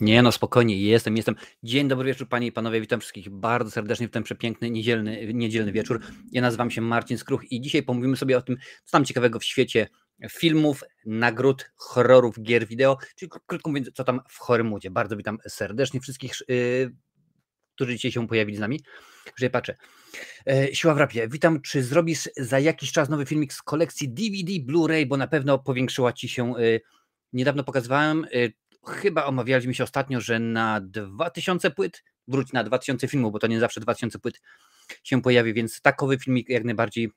Nie no, spokojnie, jestem, jestem. Dzień dobry wieczór panie i panowie, witam wszystkich bardzo serdecznie w ten przepiękny niedzielny, niedzielny wieczór. Ja nazywam się Marcin Skruch i dzisiaj pomówimy sobie o tym, co tam ciekawego w świecie filmów, nagród, horrorów, gier wideo, czyli krótko mówiąc, co tam w Horymudzie. Bardzo witam serdecznie wszystkich, yy, którzy dzisiaj się pojawili z nami. Że patrzę. E, Siła w rapie, witam. Czy zrobisz za jakiś czas nowy filmik z kolekcji DVD, Blu-ray, bo na pewno powiększyła ci się... Yy, niedawno pokazywałem y, chyba omawialiśmy się ostatnio, że na 2000 płyt, wróć na 2000 filmów, bo to nie zawsze 2000 płyt się pojawi, więc takowy filmik jak najbardziej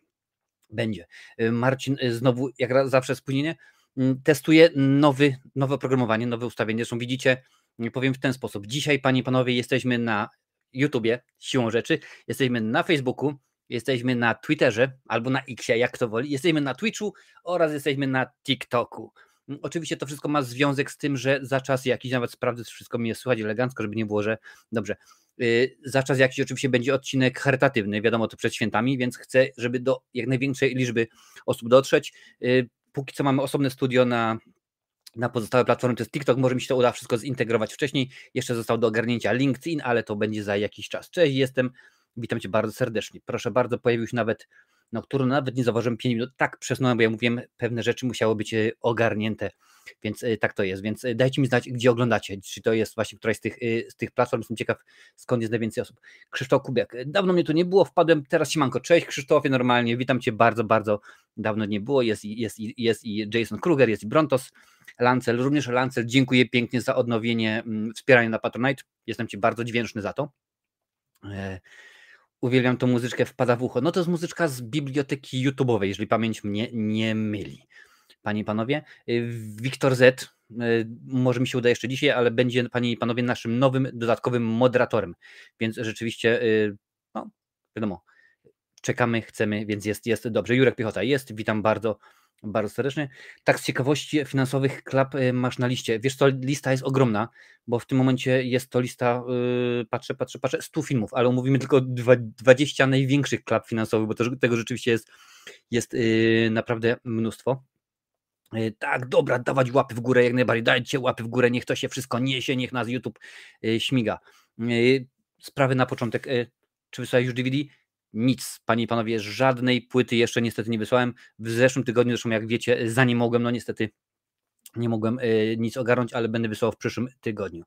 będzie. Y, Marcin y, znowu, jak zawsze spóźnienie, mm, testuje nowy, nowe oprogramowanie, nowe ustawienie. Zresztą widzicie, mm, powiem w ten sposób. Dzisiaj, panie i panowie, jesteśmy na YouTubie, siłą rzeczy, jesteśmy na Facebooku, jesteśmy na Twitterze albo na Xie, jak to woli, jesteśmy na Twitchu oraz jesteśmy na TikToku. Mm, oczywiście to wszystko ma związek z tym, że za czas jakiś, nawet sprawdzę, wszystko mnie słychać elegancko, żeby nie było, że dobrze. Y, za czas jakiś oczywiście będzie odcinek charytatywny, wiadomo to przed świętami, więc chcę, żeby do jak największej liczby osób dotrzeć. Y, póki co mamy osobne studio na, na pozostałe platformy, to jest TikTok, może mi się to uda wszystko zintegrować wcześniej. Jeszcze został do ogarnięcia LinkedIn, ale to będzie za jakiś czas. Cześć, jestem, witam Cię bardzo serdecznie. Proszę bardzo, pojawił się nawet no, którą nawet nie zauważyłem 5 minut. Tak przesunąłem, bo ja mówiłem, pewne rzeczy musiały być e, ogarnięte, więc e, tak to jest. Więc e, dajcie mi znać, gdzie oglądacie. Czy to jest właśnie któraś z tych, z tych platform. Jestem ciekaw, skąd jest najwięcej osób. Krzysztof Kubiak. Dawno mnie tu nie było, wpadłem teraz Siemanko. Cześć Krzysztofie, normalnie. Witam Cię bardzo, bardzo dawno nie było. Jest, jest, jest i Jason Kruger, jest i Brontos. Lancel, również Lancel, dziękuję pięknie za odnowienie mm, wspierania na Patronite. Jestem Ci bardzo wdzięczny za to uwielbiam tą muzyczkę, wpada w ucho. No to jest muzyczka z biblioteki YouTube'owej, jeżeli pamięć mnie nie myli. Panie i panowie, y, Wiktor Z, y, może mi się uda jeszcze dzisiaj, ale będzie, panie i panowie, naszym nowym, dodatkowym moderatorem. Więc rzeczywiście, y, no, wiadomo, czekamy, chcemy, więc jest, jest dobrze. Jurek Piechota jest, witam bardzo bardzo serdecznie. Tak z ciekawości finansowych klap y, masz na liście. Wiesz co, lista jest ogromna, bo w tym momencie jest to lista, yy, patrzę, patrzę, patrzę, 100 filmów, ale omówimy tylko 20 największych klap finansowych, bo to, tego rzeczywiście jest, jest yy, naprawdę mnóstwo. Yy, tak, dobra, dawać łapy w górę jak najbardziej, dajcie łapy w górę, niech to się wszystko niesie, niech nas YouTube y, śmiga. Y, sprawy na początek, czy wysłałeś już DVD? Nic, panie i panowie, żadnej płyty jeszcze niestety nie wysłałem. W zeszłym tygodniu, zresztą jak wiecie, za nie mogłem, no niestety nie mogłem e, nic ogarnąć, ale będę wysłał w przyszłym tygodniu.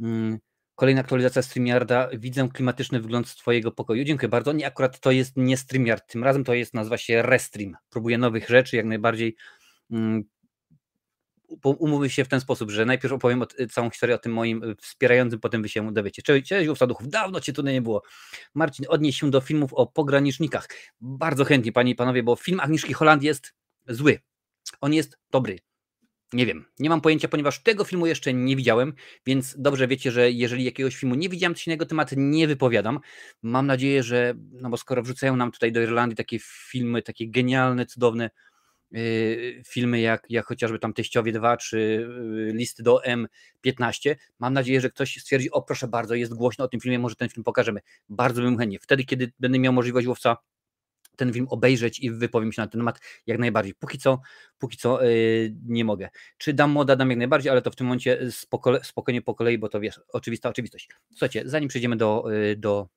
Mm, kolejna aktualizacja StreamYarda. Widzę klimatyczny wygląd z Twojego pokoju. Dziękuję bardzo. Nie, akurat to jest nie StreamYard. Tym razem to jest, nazywa się Restream. Próbuję nowych rzeczy, jak najbardziej mm, umówmy się w ten sposób, że najpierw opowiem o, całą historię o tym moim y, wspierającym, potem wy się dowiecie. Cześć, cześć Duchów, dawno cię tutaj nie było. Marcin, odnieś się do filmów o pogranicznikach. Bardzo chętnie, panie i panowie, bo film Agnieszki Holland jest zły. On jest dobry. Nie wiem, nie mam pojęcia, ponieważ tego filmu jeszcze nie widziałem, więc dobrze wiecie, że jeżeli jakiegoś filmu nie widziałem, to się na jego temat nie wypowiadam. Mam nadzieję, że, no bo skoro wrzucają nam tutaj do Irlandii takie filmy, takie genialne, cudowne, Y, filmy jak, jak chociażby tam Teściowie 2 czy y, Listy do M15. Mam nadzieję, że ktoś stwierdzi, o proszę bardzo, jest głośno o tym filmie, może ten film pokażemy. Bardzo bym chętnie. Wtedy, kiedy będę miał możliwość łowca ten film obejrzeć i wypowiem się na ten temat jak najbardziej. Póki co, póki co yy, nie mogę. Czy dam moda, dam jak najbardziej, ale to w tym momencie spoko spokojnie po kolei, bo to wiesz, oczywista oczywistość. Słuchajcie, zanim przejdziemy do, yy, do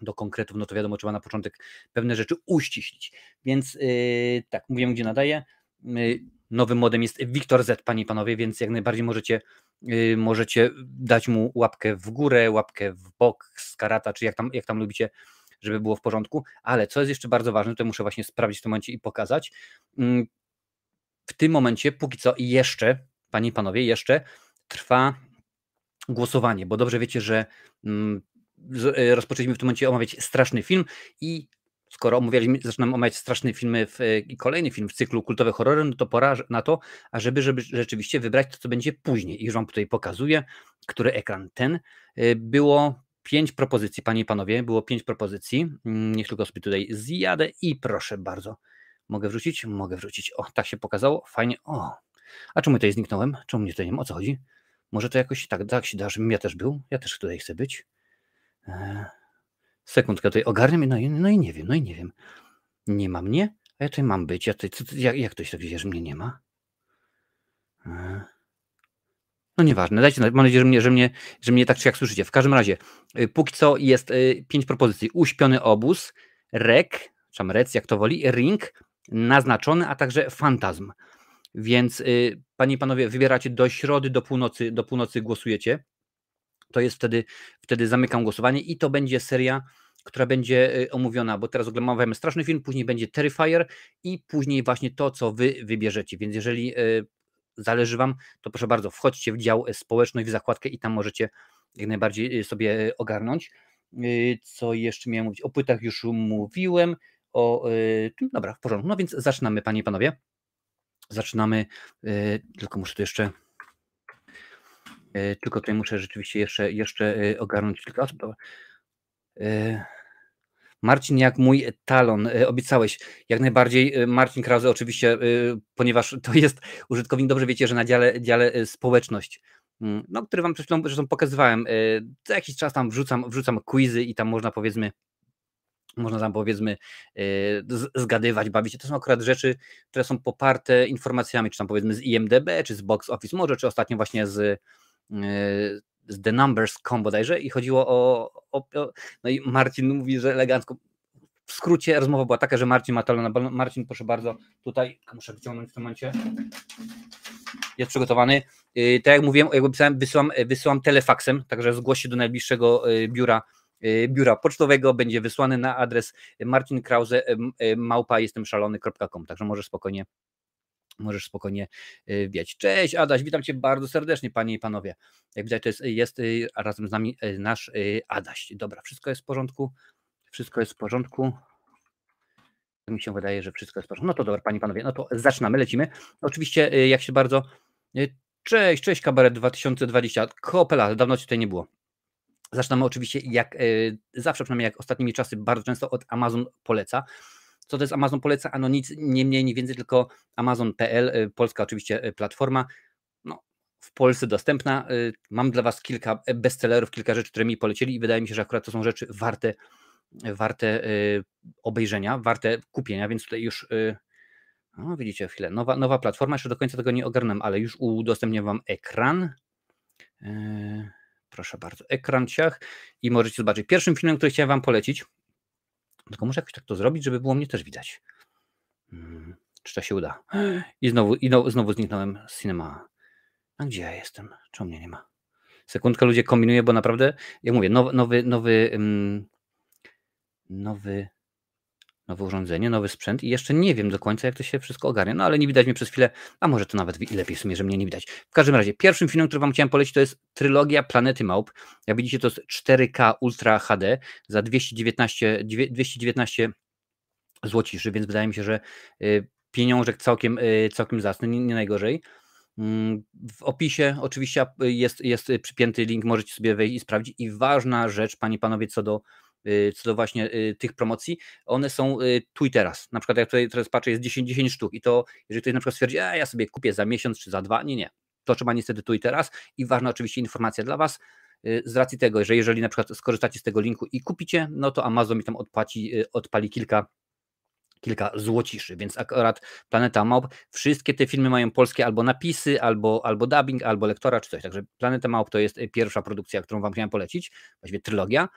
do konkretów, no to wiadomo, trzeba na początek pewne rzeczy uściślić. Więc yy, tak, mówiłem, gdzie nadaję. Yy, nowym modem jest Wiktor Z, panie i panowie, więc jak najbardziej możecie, yy, możecie dać mu łapkę w górę, łapkę w bok, z karata, czy jak tam, jak tam lubicie, żeby było w porządku. Ale co jest jeszcze bardzo ważne, to muszę właśnie sprawdzić w tym momencie i pokazać. Yy, w tym momencie, póki co jeszcze, panie i panowie, jeszcze trwa głosowanie, bo dobrze wiecie, że mm, rozpoczęliśmy w tym momencie omawiać straszny film i skoro omawialiśmy, zaczynamy omawiać straszne filmy w, e, i kolejny film w cyklu kultowe horrory, no to pora na to, ażeby żeby rzeczywiście wybrać to, co będzie później. I już Wam tutaj pokazuję, który ekran ten. E, było pięć propozycji, panie i panowie, było pięć propozycji. Mm, niech tylko sobie tutaj zjadę i proszę bardzo. Mogę wrzucić? Mogę wrzucić. O, tak się pokazało. Fajnie. O, a czemu tutaj zniknąłem? Czemu mnie tutaj nie ma? O co chodzi? Może to jakoś tak, tak się da, żebym ja też był? Ja też tutaj chcę być. E, sekundkę tutaj ogarniam, no i, no i nie wiem, no i nie wiem. Nie ma mnie, a ja tutaj mam być. Ja tutaj, co, jak, jak to się wie, że mnie nie ma? E, No nieważne, dajcie, mam nadzieję, że mnie, że, mnie, że mnie tak czy jak słyszycie. W każdym razie, y, póki co jest y, pięć propozycji. Uśpiony obóz, rek, czy rec, jak to woli, ring, naznaczony, a także fantazm. Więc y, panie i panowie, wybieracie do środy, do północy, do północy głosujecie. To jest wtedy, wtedy zamykam głosowanie i to będzie seria, która będzie omówiona, bo teraz oglądamy straszny film, później będzie Terrifier i później właśnie to, co wy wybierzecie. Więc jeżeli zależy Wam, to proszę bardzo, wchodźcie w dział e, społeczność, w zakładkę i tam możecie jak najbardziej sobie ogarnąć. Co jeszcze miałem mówić? O płytach już mówiłem. O, dobra, w porządku. No więc zaczynamy, panie i panowie. Zaczynamy. Tylko muszę tu jeszcze. Tylko tutaj muszę rzeczywiście jeszcze, jeszcze ogarnąć kilka osób. Marcin, jak mój talon, e, obiecałeś. Jak najbardziej e, Marcin Krause, oczywiście, e, ponieważ to jest użytkownik, dobrze wiecie, że na dziale, dziale społeczność, mm, no, który wam przed chwilą zresztą pokazywałem, co jakiś czas tam wrzucam, wrzucam quizy i tam można powiedzmy można tam powiedzmy zgadywać, bawić się. To są akurat rzeczy, które są poparte informacjami, czy tam powiedzmy z IMDB, czy z Box Office, może, czy ostatnio właśnie z The Numbers Com bodajże i chodziło o, o, o, no i Marcin mówi, że elegancko, w skrócie rozmowa była taka, że Marcin ma talent Marcin, proszę bardzo, tutaj muszę wyciągnąć w tym momencie. Jest przygotowany. Y, tak jak mówiłem, jakby pisałem, wysyłam, wysyłam telefaksem, także zgłoś się do najbliższego y, biura y, biura pocztowego, będzie wysłany na adres Marcin Krause małpa jestem szalony.com, także możesz spokojnie możesz spokojnie y, wieć. Cześć Adaś, witam Cię bardzo serdecznie Panie i Panowie. Jak widać to jest, jest y, razem z nami y, nasz Adaś. Dobra, wszystko jest w porządku, wszystko jest w porządku. Mi się wydaje, że wszystko jest w porządku. No to dobra, Panie i Panowie, no to zaczynamy, lecimy. Oczywiście jak się bardzo... Cześć, cześć Kabaret 2020, Kopela, dawno Cię tutaj nie było. Zaczynamy oczywiście jak zawsze, przynajmniej jak ostatnimi czasy, bardzo często od Amazon poleca. Co to jest Amazon poleca? Ano nic, nie mniej, nie więcej, tylko Amazon.pl, y, polska oczywiście y, platforma, no, w Polsce dostępna. Y, mam dla Was kilka bestsellerów, kilka rzeczy, które mi polecieli i wydaje mi się, że akurat to są rzeczy warte, warte obejrzenia, warte kupienia, więc tutaj już no widzicie chwilę, nowa, nowa platforma, jeszcze do końca tego nie ogarnę, ale już udostępnię Wam ekran. Proszę bardzo, ekran ciach i możecie zobaczyć. Pierwszym filmem, który chciałem Wam polecić, tylko muszę jakoś tak to zrobić, żeby było mnie też widać. Hmm, czy to się uda? I znowu, i no, znowu zniknąłem z cinema. A gdzie ja jestem? Czemu mnie nie ma? Sekundkę ludzie kombinuję, bo naprawdę, jak mówię, nowy, nowy, nowy, nowy nowe urządzenie, nowy sprzęt i jeszcze nie wiem do końca, jak to się wszystko ogarnia, no ale nie widać mnie przez chwilę, a może to nawet lepiej w sumie, że mnie nie widać. W każdym razie, pierwszym filmem, który Wam chciałem polecić, to jest trylogia Planety Małp. Jak widzicie, to jest 4K Ultra HD za 219, 219 złociszy, więc wydaje mi się, że y, pieniążek całkiem, y, całkiem zacny, nie, nie najgorzej. Mm, w opisie oczywiście jest, jest przypięty link, możecie sobie wejść i sprawdzić. I ważna rzecz, panie i panowie, co do Y, co do właśnie y, tych promocji, one są y, tu i teraz. Na przykład jak tutaj teraz patrzę, jest 10, 10 sztuk i to jeżeli ktoś na przykład stwierdzi, a ja sobie kupię za miesiąc czy za dwa, nie, nie. To trzeba niestety tu i teraz i ważna oczywiście informacja dla Was, z racji tego, że jeżeli na przykład skorzystacie z tego linku i kupicie, no to Amazon mi tam odpłaci, odpali kilka kilka złociszy, więc akurat Planeta Małp, wszystkie te filmy mają polskie albo napisy, albo, albo dubbing, albo lektora, czy coś, także Planeta Małp to jest pierwsza produkcja, którą Wam chciałem polecić, właściwie trylogia,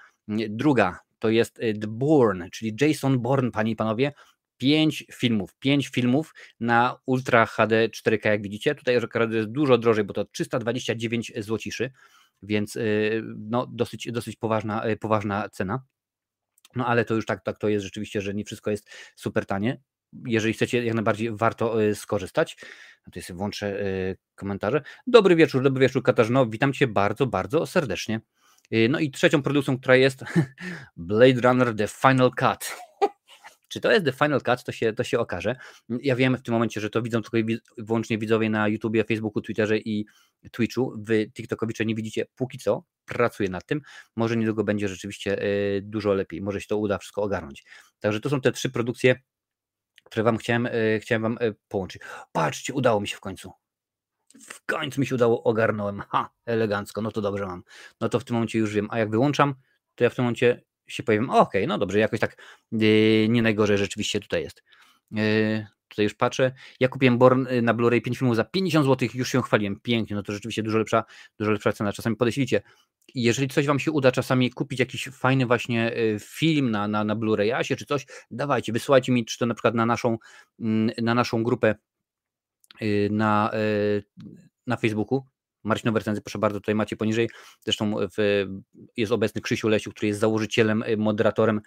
Druga to jest y, The Bourne, czyli Jason Bourne, panie i panowie. Pięć filmów, pięć filmów na Ultra HD 4K, jak widzicie. Tutaj jest dużo drożej, bo to 329 złociszy, więc y, no, dosyć, dosyć poważna, y, poważna cena. No ale to już tak, tak to jest rzeczywiście, że nie wszystko jest super tanie. Jeżeli chcecie, jak najbardziej warto skorzystać. No to jest włączę komentarze. Dobry wieczór, dobry wieczór Katarzyno, witam Cię bardzo, bardzo serdecznie. Y, no i trzecią produkcją, która jest Blade Runner The Final Cut. Czy to jest The Final Cut, to się, to się okaże. Ja wiem w tym momencie, że to widzą tylko wyłącznie widzowie na YouTubie, Facebooku, Twitterze i Twitchu. Wy TikTokowicze nie widzicie póki co. Pracuję nad tym. Może niedługo będzie rzeczywiście y, dużo lepiej. Może się to uda wszystko ogarnąć. Także to są te trzy produkcje, które wam chciałem, y, chciałem wam połączyć. Patrzcie, udało mi się w końcu. W końcu mi się udało, ogarnąłem. Ha, elegancko, no to dobrze mam. No to w tym momencie już wiem. A jak wyłączam, to ja w tym momencie się powiem, okej, okay, no dobrze, jakoś tak yy, nie najgorzej rzeczywiście tutaj jest. Yy, tutaj już patrzę. Ja kupiłem Born y, na Blu-ray 5 filmów za 50 zł, już się chwaliłem. Pięknie, no to rzeczywiście dużo lepsza, dużo lepsza cena. Czasami podeślijcie. Jeżeli coś Wam się uda czasami kupić jakiś fajny właśnie film na, na, na Blu-rayasie czy coś, dawajcie, wysyłajcie mi, czy to na przykład na naszą, mm, na naszą grupę na, na Facebooku, Marcinowe recenzje, proszę bardzo, tutaj macie poniżej. Zresztą w, jest obecny Krzysiu Lesiu, który jest założycielem, moderatorem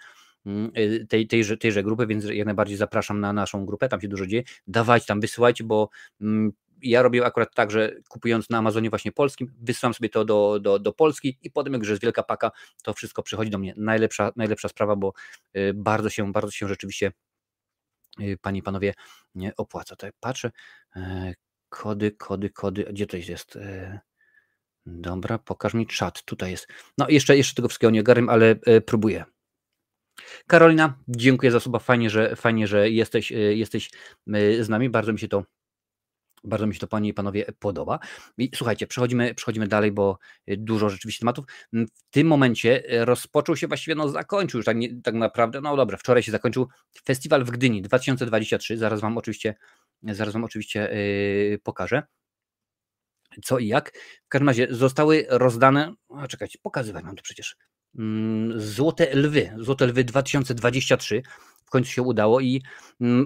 Mm, y, tej, tejże, tejże grupy, więc jak najbardziej zapraszam na naszą grupę, tam się dużo dzieje. Dawajcie tam, wysyłajcie, bo mm, ja robię akurat tak, że kupując na Amazonie właśnie polskim, wysyłam sobie to do, do, do Polski i potem, jak już jest wielka paka, to wszystko przychodzi do mnie. Najlepsza, najlepsza sprawa, bo y, bardzo się, bardzo się rzeczywiście y, Panie i Panowie nie opłaca. Tak patrzę, e, kody, kody, kody, gdzie to jest? E, dobra, pokaż mi czat, tutaj jest. No jeszcze, jeszcze tego wszystkiego nie ogarniam, ale e, próbuję. Karolina, dziękuję za słowa. Fajnie, że, fajnie, że jesteś, jesteś z nami. Bardzo mi się to bardzo mi się to, panie i panowie, podoba. I słuchajcie, przechodzimy, przechodzimy dalej, bo e, dużo rzeczywiście tematów. W tym momencie rozpoczął się, właściwie no zakończył już tak, nie, tak naprawdę, no dobra, wczoraj się zakończył festiwal w Gdyni 2023. Zaraz wam oczywiście, zaraz wam oczywiście yy, pokażę co i jak. W każdym razie zostały rozdane, a czekajcie, pokazywać mam to przecież. Mm, Złote Lwy, Złote Lwy 2023 w końcu się udało i mm,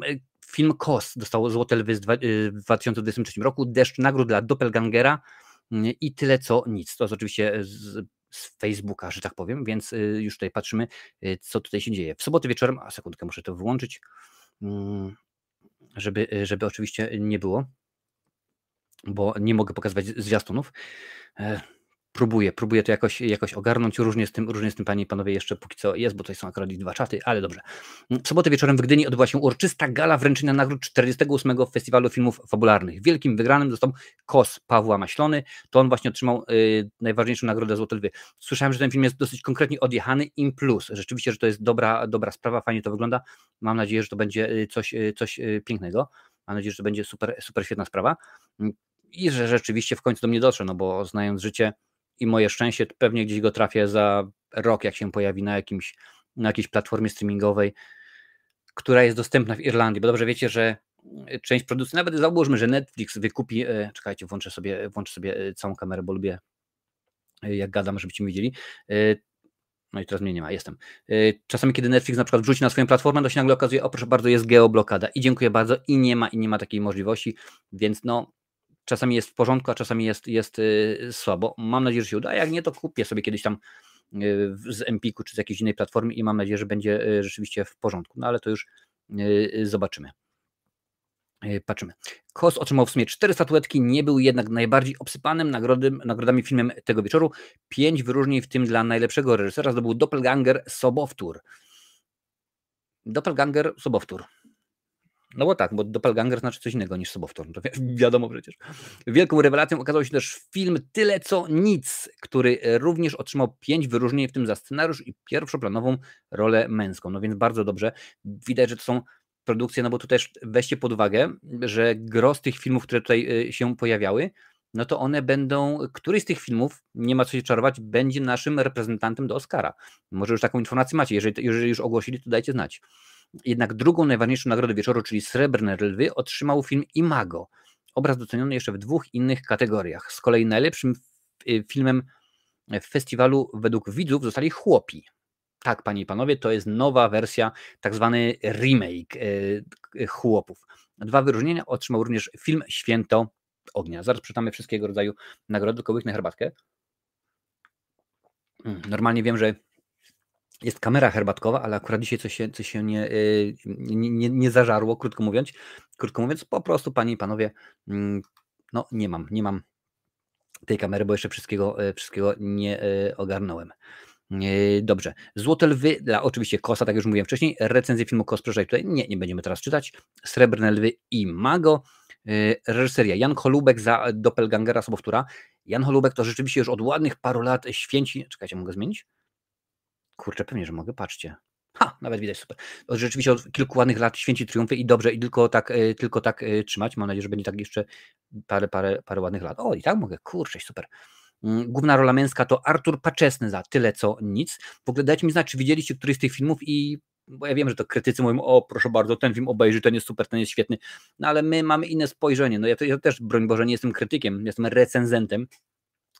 film KOS dostał Złote Lwy y, w 2023 roku, Deszcz nagród dla Doppelgangera mm, i tyle co nic. To jest oczywiście z, z Facebooka, że tak powiem, więc y, już tutaj patrzymy, y, co tutaj się dzieje. W sobotę wieczorem, a sekundkę, muszę to wyłączyć, żeby, żeby oczywiście nie było, bo nie mogę pokazywać zwiastunów. Próbuję, próbuję to jakoś, jakoś ogarnąć. Różnie z tym, różnie z tym, panie i panowie, jeszcze póki co jest, bo tutaj są akurat dwa czaty, ale dobrze. W sobotę wieczorem w Gdyni odbyła się uroczysta gala wręczenia nagród 48. Festiwalu Filmów Fabularnych. Wielkim wygranym został KOS Pawła Maślony. To on właśnie otrzymał y, najważniejszą nagrodę Złote Lwy. Słyszałem, że ten film jest dosyć konkretnie odjechany, im plus. Rzeczywiście, że to jest dobra, dobra sprawa, fajnie to wygląda. Mam nadzieję, że to będzie y, coś, y, coś y, pięknego. Mam nadzieję, że to będzie super, super świetna sprawa. I że rzeczywiście w końcu do mnie dotrze, no bo znając życie, i moje szczęście pewnie gdzieś go trafię za rok, jak się pojawi na, jakimś, na jakiejś platformie streamingowej, która jest dostępna w Irlandii, bo dobrze wiecie, że część produkcji, nawet załóżmy, że Netflix wykupi, e, czekajcie, włączę sobie, włączę sobie e, całą kamerę, bo lubię e, jak gadam, żebyście mi widzieli. No i teraz mnie nie ma, jestem. Czasami, kiedy Netflix na przykład wrzuci na swoją platformę, to się nagle okazuje, o proszę bardzo, jest geoblokada i dziękuję bardzo i nie ma, i nie ma takiej możliwości, więc no czasami jest w porządku, a czasami jest, jest y, słabo. Mam nadzieję, że się uda, jak nie, to kupię sobie kiedyś tam y, z Empiku czy z jakiejś innej platformy i mam nadzieję, że będzie y, rzeczywiście w porządku, no ale to już zobaczymy. Patrzymy. Kos otrzymał w sumie cztery statuetki, nie był jednak najbardziej obsypanym nagrody, nagrodami filmem tego wieczoru. Pięć wyróżnień, w tym dla najlepszego reżysera zdobył Doppelganger Sobowtór. Doppelganger Sobowtór. No bo tak, bo doppelganger znaczy coś innego niż sobowtór, to wi wiadomo przecież. Wielką rewelacją okazał się też film Tyle co nic, który również otrzymał pięć wyróżnień, w tym za scenariusz i pierwszoplanową rolę męską. No więc bardzo dobrze. Widać, że to są produkcje, no bo tu też weźcie pod uwagę, że gros tych filmów, które tutaj y, się pojawiały, no to one będą, któryś z tych filmów, nie ma co się czarować, będzie naszym reprezentantem do Oscara. Może już taką informację macie, jeżeli, jeżeli już ogłosili, to dajcie znać. Jednak drugą najważniejszą nagrodę wieczoru, czyli Srebrne Lwy, otrzymał film Imago. Obraz doceniony jeszcze w dwóch innych kategoriach. Z kolei najlepszym y, filmem w festiwalu według widzów zostali Chłopi. Tak, panie i panowie, to jest nowa wersja, tak zwany remake y, y, Chłopów. Dwa wyróżnienia otrzymał również film Święto Ognia. Zaraz przeczytamy wszystkiego rodzaju nagrody, tylko na herbatkę. Hmm, normalnie wiem, że jest kamera herbatkowa, ale akurat dzisiaj coś się, coś się nie, y, nie, nie, nie zażarło, krótko mówiąc. Krótko mówiąc, po prostu, panie i panowie, mm, no nie mam, nie mam tej kamery, bo jeszcze wszystkiego, y, wszystkiego nie y, ogarnąłem. Dobrze. Złote lwy dla oczywiście Kosa, tak już mówiłem wcześniej. Recenzję filmu Kos proszę tutaj nie, nie będziemy teraz czytać. Srebrne lwy i Mago. Reżyseria Jan Holubek za Doppelgangera Sobowtóra. Jan Holubek to rzeczywiście już od ładnych paru lat święci. Czekajcie, mogę zmienić? Kurczę, pewnie, że mogę, patrzcie. Ha, nawet widać super. Rzeczywiście od kilku ładnych lat święci triumfy i dobrze, i tylko tak, e, tylko tak e, trzymać. Mam nadzieję, że będzie tak jeszcze parę, parę, parę ładnych lat. O, i tak mogę, kurczę, super. Mm, główna rola męska to Artur Paczesny za tyle co nic. W ogóle dajcie mi znać, czy widzieliście któryś z tych filmów i bo ja wiem, że to krytycy mówią, o proszę bardzo, ten film obejrzy, ten jest super, ten jest świetny, no ale my mamy inne spojrzenie, no ja, to, ja też, broń Boże, nie jestem krytykiem, jestem recenzentem,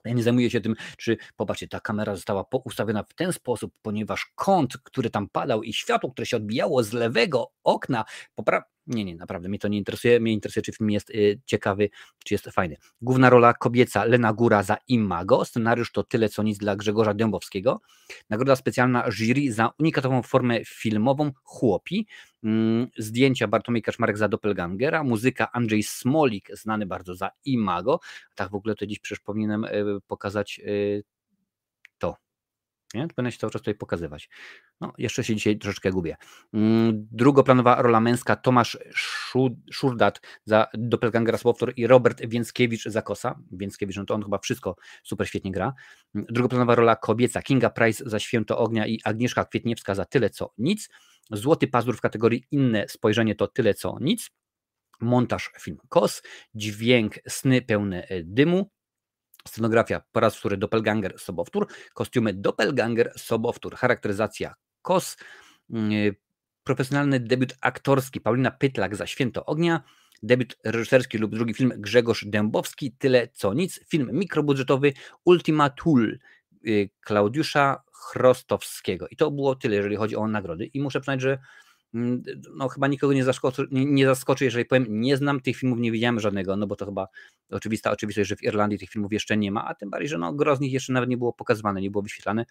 ja nie zajmuję się tym, czy popatrzcie, ta kamera została ustawiona w ten sposób, ponieważ kąt, który tam padał i światło, które się odbijało z lewego okna, popra- nie, nie, naprawdę mnie to nie interesuje. Mnie interesuje, czy film jest y, ciekawy, czy jest fajny. Główna rola kobieca Lena Góra za Imago. Scenariusz to tyle co nic dla Grzegorza Dębowskiego. Nagroda specjalna jury za unikatową formę filmową Chłopi. Mm, zdjęcia Bartłomiej Kaczmarek za Doppelgangera. Muzyka Andrzej Smolik, znany bardzo za Imago. Tak w ogóle to dziś przecież powinienem y, pokazać y, nie? To będę się cały czas tutaj pokazywać. No, jeszcze się dzisiaj troszeczkę gubię. Mm, drugoplanowa rola męska Tomasz Szurdat za Doppelgangera Słowtor i Robert Więckiewicz za Kosa. Więckiewicz, no to on chyba wszystko super świetnie gra. Mm, drugoplanowa rola kobieca Kinga Price za Święto Ognia i Agnieszka Kwietniewska za Tyle Co Nic. Złoty Pazur w kategorii Inne Spojrzenie to Tyle Co Nic. Montaż film KOS, dźwięk Sny pełne dymu, Scenografia po raz wtóry Doppelganger Sobowtór, kostiumy Doppelganger Sobowtór, charakteryzacja KOS, mm, y, profesjonalny debiut aktorski Paulina Pytlak za Święto Ognia, debiut reżyserski lub drugi film Grzegorz Dębowski, Tyle co nic, film mikrobudżetowy Ultima Tool y, Klaudiusza Chrostowskiego. I to było tyle, jeżeli chodzi o nagrody. I muszę przyznać, że no chyba nikogo nie zaskoczy, nie, nie zaskoczy, jeżeli powiem, nie znam tych filmów, nie widziałem żadnego, no bo to chyba oczywista oczywistość, że w Irlandii tych filmów jeszcze nie ma, a tym bardziej, że no, gro z nich jeszcze nawet nie było pokazywane, nie było wyświetlane,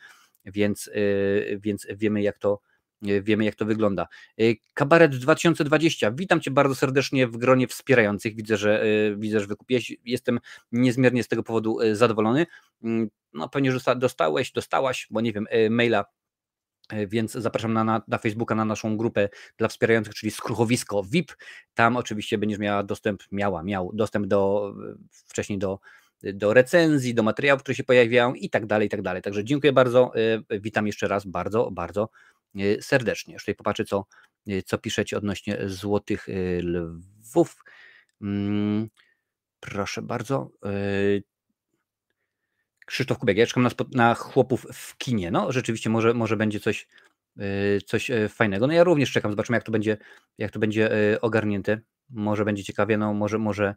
więc, yy, więc wiemy jak to yy, wiemy jak to wygląda. Yy, Kabaret 2020, witam Cię bardzo serdecznie w gronie wspierających, widzę, że yy, widzę, że wykupiłeś, jestem niezmiernie z tego powodu zadowolony, mm, no pewnie, że dostałeś, dostałaś, bo nie wiem, maila więc zapraszam na, na, na, Facebooka, na naszą grupę dla wspierających, czyli skruchowisko VIP. Tam oczywiście będziesz miała dostęp, miała, miał dostęp do wcześniej do, do recenzji, do materiałów, które się pojawiają i tak dalej, i tak dalej. Także dziękuję bardzo, e, witam jeszcze raz bardzo, bardzo e, serdecznie. Już tutaj popatrzę, co, co piszecie odnośnie złotych lwów. Mm, proszę bardzo. Krzysztof Kubek, ja czekam na, na, chłopów w kinie. No, rzeczywiście może, może będzie coś, yy, coś yy, fajnego. No ja również czekam, zobaczymy jak to będzie, jak to będzie yy, ogarnięte. Może będzie ciekawie, no może, może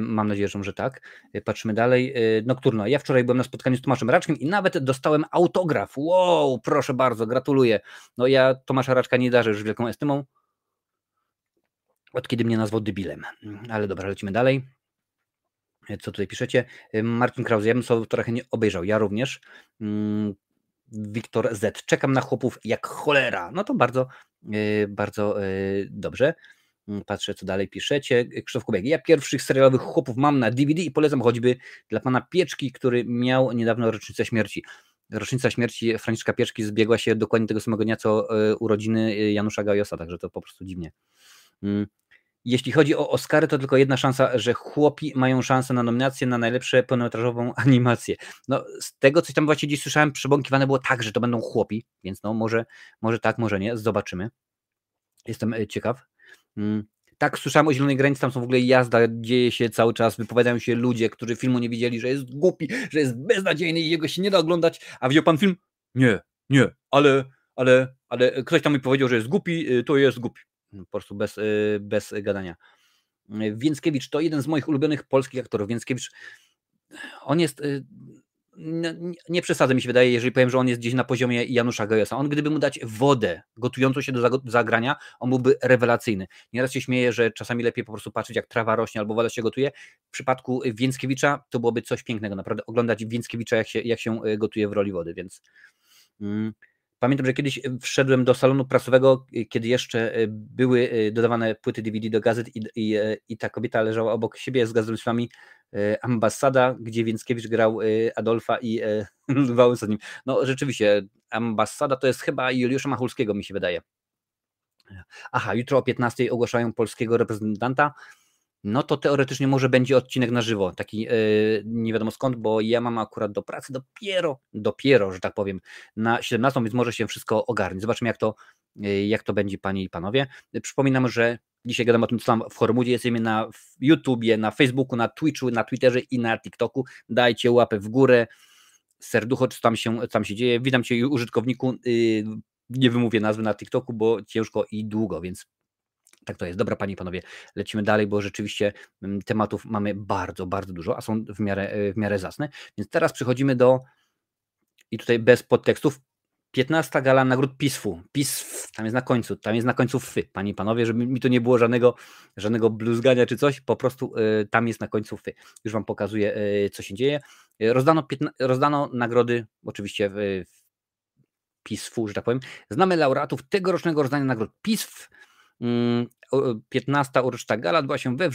mam nadzieję, że tak. Patrzymy dalej. Nocturno. Ja wczoraj byłem na spotkaniu z Tomaszem Raczkiem i nawet dostałem autograf. Wow, proszę bardzo, gratuluję. No ja Tomasza Raczka nie darzę już wielką estymą, od kiedy mnie nazwał debilem. Ale dobra, lecimy dalej co tutaj piszecie. Martin Krause, ja bym sobie trochę nie obejrzał, ja również. Mm, Wiktor Z. Czekam na chłopów jak cholera. No to bardzo, y, bardzo y, dobrze. Mm, patrzę, co dalej piszecie. Krzysztof Kubek. Ja pierwszych serialowych chłopów mam na DVD i polecam choćby dla pana Pieczki, który miał niedawno rocznicę śmierci. Rocznica śmierci Franciszka Pieczki zbiegła się dokładnie tego samego dnia, co y, urodziny Janusza Gajosa, także to po prostu dziwnie. Jeśli chodzi o Oscary, to tylko jedna szansa, że chłopi mają szansę na nominację na najlepsze pełnometrażową animację. No, z tego, co tam właśnie dziś słyszałem, przebąkiwane było tak, że to będą chłopi, więc no może, może tak, może nie, zobaczymy. Jestem e, ciekaw. Mm, tak, słyszałem o Zielonej Granicy, tam są w ogóle jazda, dzieje się cały czas, wypowiadają się ludzie, którzy filmu nie widzieli, że jest głupi, że jest beznadziejny i jego się nie da oglądać, a widział pan film? Nie, nie, ale, ale, ale ktoś tam mi powiedział, że jest głupi, y, to jest głupi po prostu bez, y, bez gadania. Więckiewicz to jeden z moich ulubionych polskich aktorów. Więckiewicz, on jest, y, nie, nie przesadzę mi się wydaje, jeżeli powiem, że on jest gdzieś na poziomie Janusza Gajosa. On gdyby mu dać wodę gotującą się do zagrania, on byłby rewelacyjny. Nieraz się śmieję, że czasami lepiej po prostu patrzeć jak trawa rośnie albo woda się gotuje. W przypadku Więckiewicza to byłoby coś pięknego, naprawdę oglądać Więckiewicza jak się, jak się y, gotuje w roli wody, więc... Mm. Pamiętam, że kiedyś e, wszedłem do salonu prasowego, e, kiedy jeszcze e, były dodawane płyty DVD do gazet i, i, i ta kobieta leżała obok siebie z gazetami Ambasada, gdzie Więckiewicz grał Adolfa i z nim. No rzeczywiście, Ambasada to jest chyba Juliusza Machulskiego, mi się wydaje. Aha, jutro o 15 ogłaszają polskiego reprezentanta no to teoretycznie może będzie odcinek na żywo, taki yy, nie wiadomo skąd, bo ja mam akurat do pracy dopiero, dopiero, że tak powiem, na 17, więc może się wszystko ogarnie. Zobaczymy, jak to, yy, jak to będzie, panie i panowie. Przypominam, że dzisiaj gadam o tym, co tam w Hormudzie, jesteśmy na YouTubie, na Facebooku, na Twitchu, na Twitterze i na TikToku. Dajcie łapę w górę, serducho, co tam się, co tam się dzieje. Witam Cię, użytkowniku. Yy, nie wymówię nazwy na TikToku, bo ciężko i długo, więc tak to jest. Dobra, panie i panowie, lecimy dalej, bo rzeczywiście mm, tematów mamy bardzo, bardzo dużo, a są w miarę, e, w miarę zasne. Więc teraz przechodzimy do, i tutaj bez podtekstów, 15 gala nagród PISF-u. PISF, tam jest na końcu, tam jest na końcu fy, panie i panowie, żeby mi to nie było żadnego, żadnego bluzgania czy coś, po prostu y, tam jest na końcu fy. Już wam pokazuję, y, co się dzieje. Rozdano, rozdano nagrody, oczywiście w, w PISF-u, że tak powiem. Znamy laureatów tegorocznego rozdania nagród PISF. 15 mm, uroczysta gala odbyła się we,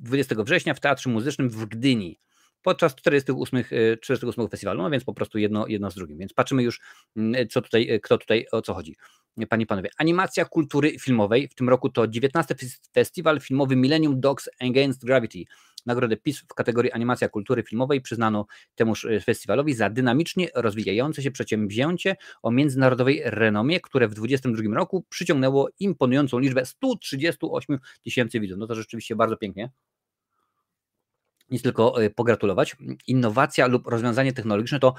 20 września w Teatrze Muzycznym w Gdyni podczas 48, 48 festiwalu, no więc po prostu jedno, jedno z drugim. Więc patrzymy już, mm, co tutaj, kto tutaj, o co chodzi. Panie i panowie, animacja kultury filmowej. W tym roku to 19 festiwal filmowy Millennium Dogs Against Gravity. Nagrodę PIS w kategorii animacja kultury filmowej przyznano temuż e, festiwalowi za dynamicznie rozwijające się przedsięwzięcie o międzynarodowej renomie, które w 2022 roku przyciągnęło imponującą liczbę 138 tysięcy widzów. No to rzeczywiście bardzo pięknie nic tylko e, pogratulować. Innowacja lub rozwiązanie technologiczne to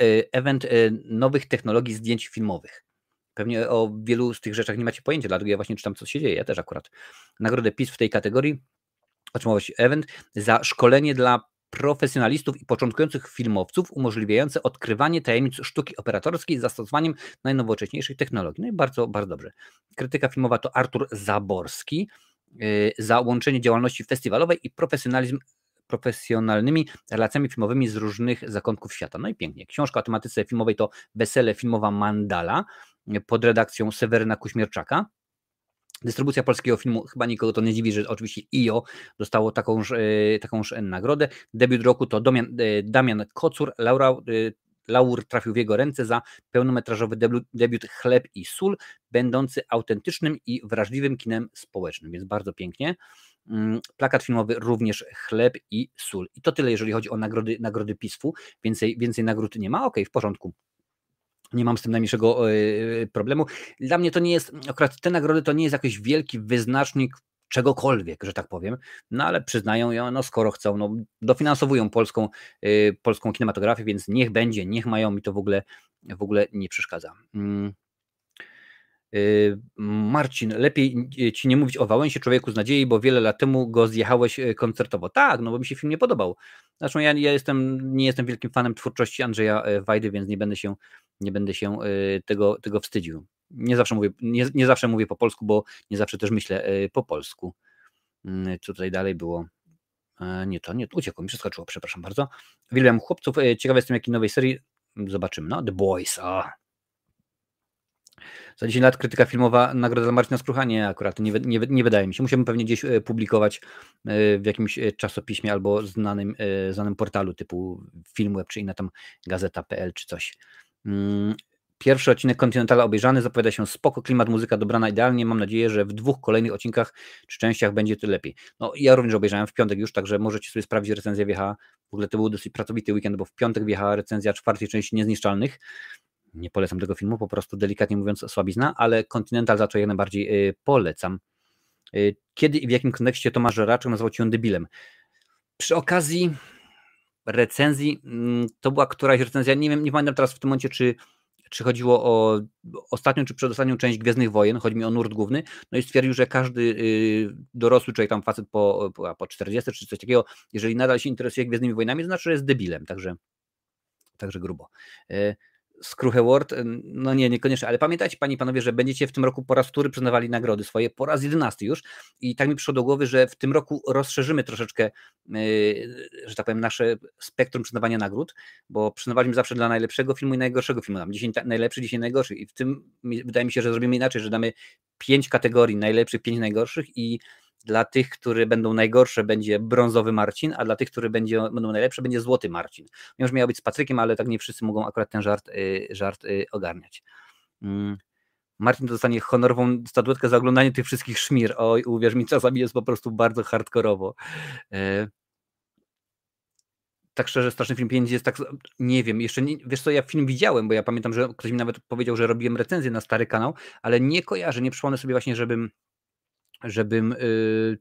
e, event nowych technologii zdjęć filmowych. Pewnie o wielu z tych rzeczach nie macie pojęcia, dlatego ja właśnie czytam, co się dzieje. Ja też akurat nagrodę PIS w tej kategorii otrzymał event za szkolenie dla profesjonalistów i początkujących filmowców umożliwiające odkrywanie tajemnic sztuki operatorskiej z zastosowaniem najnowocześniejszych technologii. No i bardzo, bardzo dobrze. Krytyka filmowa to Artur Zaborski za łączenie działalności festiwalowej i profesjonalizm profesjonalnymi relacjami filmowymi z różnych zakątków świata. No i pięknie. Książka o tematyce filmowej to Wesele filmowa Mandala pod redakcją Seweryna Kuśmierczaka. Dystrybucja polskiego filmu chyba nikogo to nie dziwi, że oczywiście IO dostało takąż, e, takąż nagrodę. Debiut roku to Damian, e, Damian Kocur, Laura, e, Laur trafił w jego ręce za pełnometrażowy debiut, debiut Chleb i Sól, będący autentycznym i wrażliwym kinem społecznym, więc bardzo pięknie. Mm, plakat filmowy również Chleb i Sól. I to tyle, jeżeli chodzi o nagrody, nagrody PISF-u. Więcej, więcej nagród nie ma. Ok, w porządku. Nie mam z tym najmniejszego e, problemu. Dla mnie to nie jest, akurat te nagrody to nie jest jakiś wielki wyznacznik czegokolwiek, że tak powiem, no ale przyznają ją, no skoro chcą, no dofinansowują polską, e, polską kinematografię, więc niech będzie, niech mają, mi to w ogóle, w ogóle nie przeszkadza. Mm. E, Marcin, lepiej ci nie mówić o Wałęsie, człowieku z nadziei, bo wiele lat temu go zjechałeś koncertowo. Tak, no bo mi się film nie podobał. Zresztą ja, ja jestem, nie jestem wielkim fanem twórczości Andrzeja Wajdy, więc nie będę się nie będę się y, tego, tego wstydził. Nie zawsze, mówię, nie, nie zawsze mówię po polsku, bo nie zawsze też myślę y, po polsku. Mm, co tutaj dalej było? E, nie to, nie, uciekło mi, przeskoczyło, przepraszam bardzo. William chłopców, e, ciekawy jestem jakiej nowej serii, zobaczymy, no, The Boys. Za 10 lat krytyka filmowa, nagroda dla Marcina Skrucha, nie akurat, nie, nie, nie wydaje mi się. Musimy pewnie gdzieś e, publikować w jakimś czasopiśmie albo znanym, znanym portalu typu Filmweb, czy inna tam gazeta.pl czy coś. Mm, pierwszy odcinek Continentala obejrzany, zapowiada się spoko, klimat, muzyka dobrana idealnie. Mam nadzieję, że w dwóch kolejnych odcinkach czy częściach będzie to lepiej. No ja również obejrzałem w piątek już, także możecie sobie sprawdzić recenzję wjechała. W ogóle to był dosyć pracowity weekend, bo w piątek wjechała recenzja czwartej części Niezniszczalnych. Nie polecam tego filmu, po prostu delikatnie mówiąc słabizna, ale Continental za to jak najbardziej y, polecam. Y, kiedy i w jakim kontekście Tomasz Żeraczek nazywał cię debilem? Przy okazji recenzji, mm, to była któraś recenzja, nie wiem, nie pamiętam teraz w tym momencie, czy, czy chodziło o ostatnią czy przedostatnią część Gwiezdnych Wojen, chodzi mi o nurt główny, no i stwierdził, że każdy y, dorosły człowiek, tam facet po, po 40 czy coś takiego, jeżeli nadal się interesuje Gwiezdnymi Wojnami, to znaczy, że jest debilem, także, także grubo. Skruche World, no nie, niekoniecznie, ale pamiętajcie Panie i Panowie, że będziecie w tym roku po raz wtóry przyznawali nagrody swoje, po raz jedenasty już. I tak mi przyszło do głowy, że w tym roku rozszerzymy troszeczkę, yy, że tak powiem, nasze spektrum przyznawania nagród, bo przyznawaliśmy zawsze dla najlepszego filmu i najgorszego filmu, tam 10 najlepszy, 10 najgorszych i w tym wydaje mi się, że zrobimy inaczej, że damy pięć kategorii najlepszych, pięć najgorszych i dla tych, które będą najgorsze, będzie brązowy Marcin, a dla tych, które będzie, będą najlepsze, będzie złoty Marcin. Mimo, że miał być z Patrykiem, ale tak nie wszyscy mogą akurat ten żart, y, żart y, ogarniać. Mm. Marcin dostanie honorową statuetkę za oglądanie tych wszystkich szmir. Oj, uwierz mi, czasami jest po prostu bardzo hardkorowo. E, tak szczerze, Straszny Film 5 jest tak, nie wiem, jeszcze nie, wiesz co, ja film widziałem, bo ja pamiętam, że ktoś mi nawet powiedział, że robiłem recenzję na stary kanał, ale nie kojarzę, nie przypomnę sobie właśnie, żebym żebym y,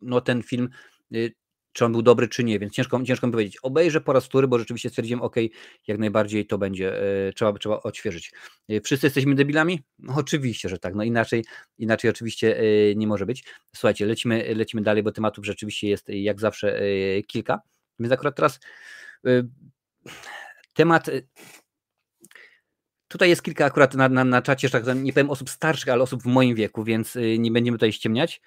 no ten film y, czy on był dobry, czy nie, więc ciężko, ciężko mi powiedzieć. Obejrzę po raz wtóry, bo rzeczywiście stwierdziłem, ok, jak najbardziej to będzie, e, trzeba, trzeba odświeżyć. E, wszyscy jesteśmy debilami? No, oczywiście, że tak, no inaczej, inaczej oczywiście nie może być. Słuchajcie, lecimy, lecimy dalej, bo tematów rzeczywiście jest jak zawsze kilka, więc akurat teraz temat Tutaj jest kilka akurat na, na, na czacie, że tak nie powiem osób starszych, ale osób w moim wieku, więc nie będziemy tutaj ściemniać.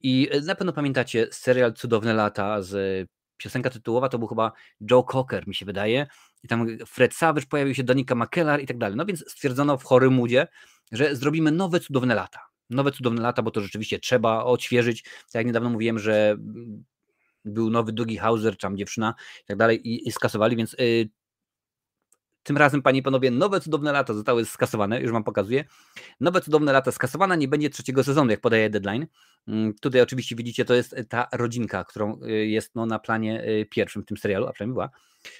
I e, na pewno pamiętacie serial Cudowne Lata z piosenka tytułowa, to był chyba Joe Cocker, mi się wydaje. I tam Fred Savage pojawił się, Donika McKellar i tak dalej. No więc stwierdzono w Hollywoodzie, że zrobimy nowe Cudowne Lata. Nowe Cudowne Lata, bo to rzeczywiście trzeba odświeżyć. Tak jak niedawno mówiłem, że był nowy Dougie Hauser, tam dziewczyna i tak dalej i, i skasowali, więc y, tym razem, panie i panowie, nowe cudowne lata zostały skasowane, już wam pokazuję. Nowe cudowne lata skasowana, nie będzie trzeciego sezonu, jak podaje deadline. Mm, tutaj oczywiście widzicie, to jest ta rodzinka, którą y, jest no, na planie y, pierwszym w tym serialu, a przynajmniej była.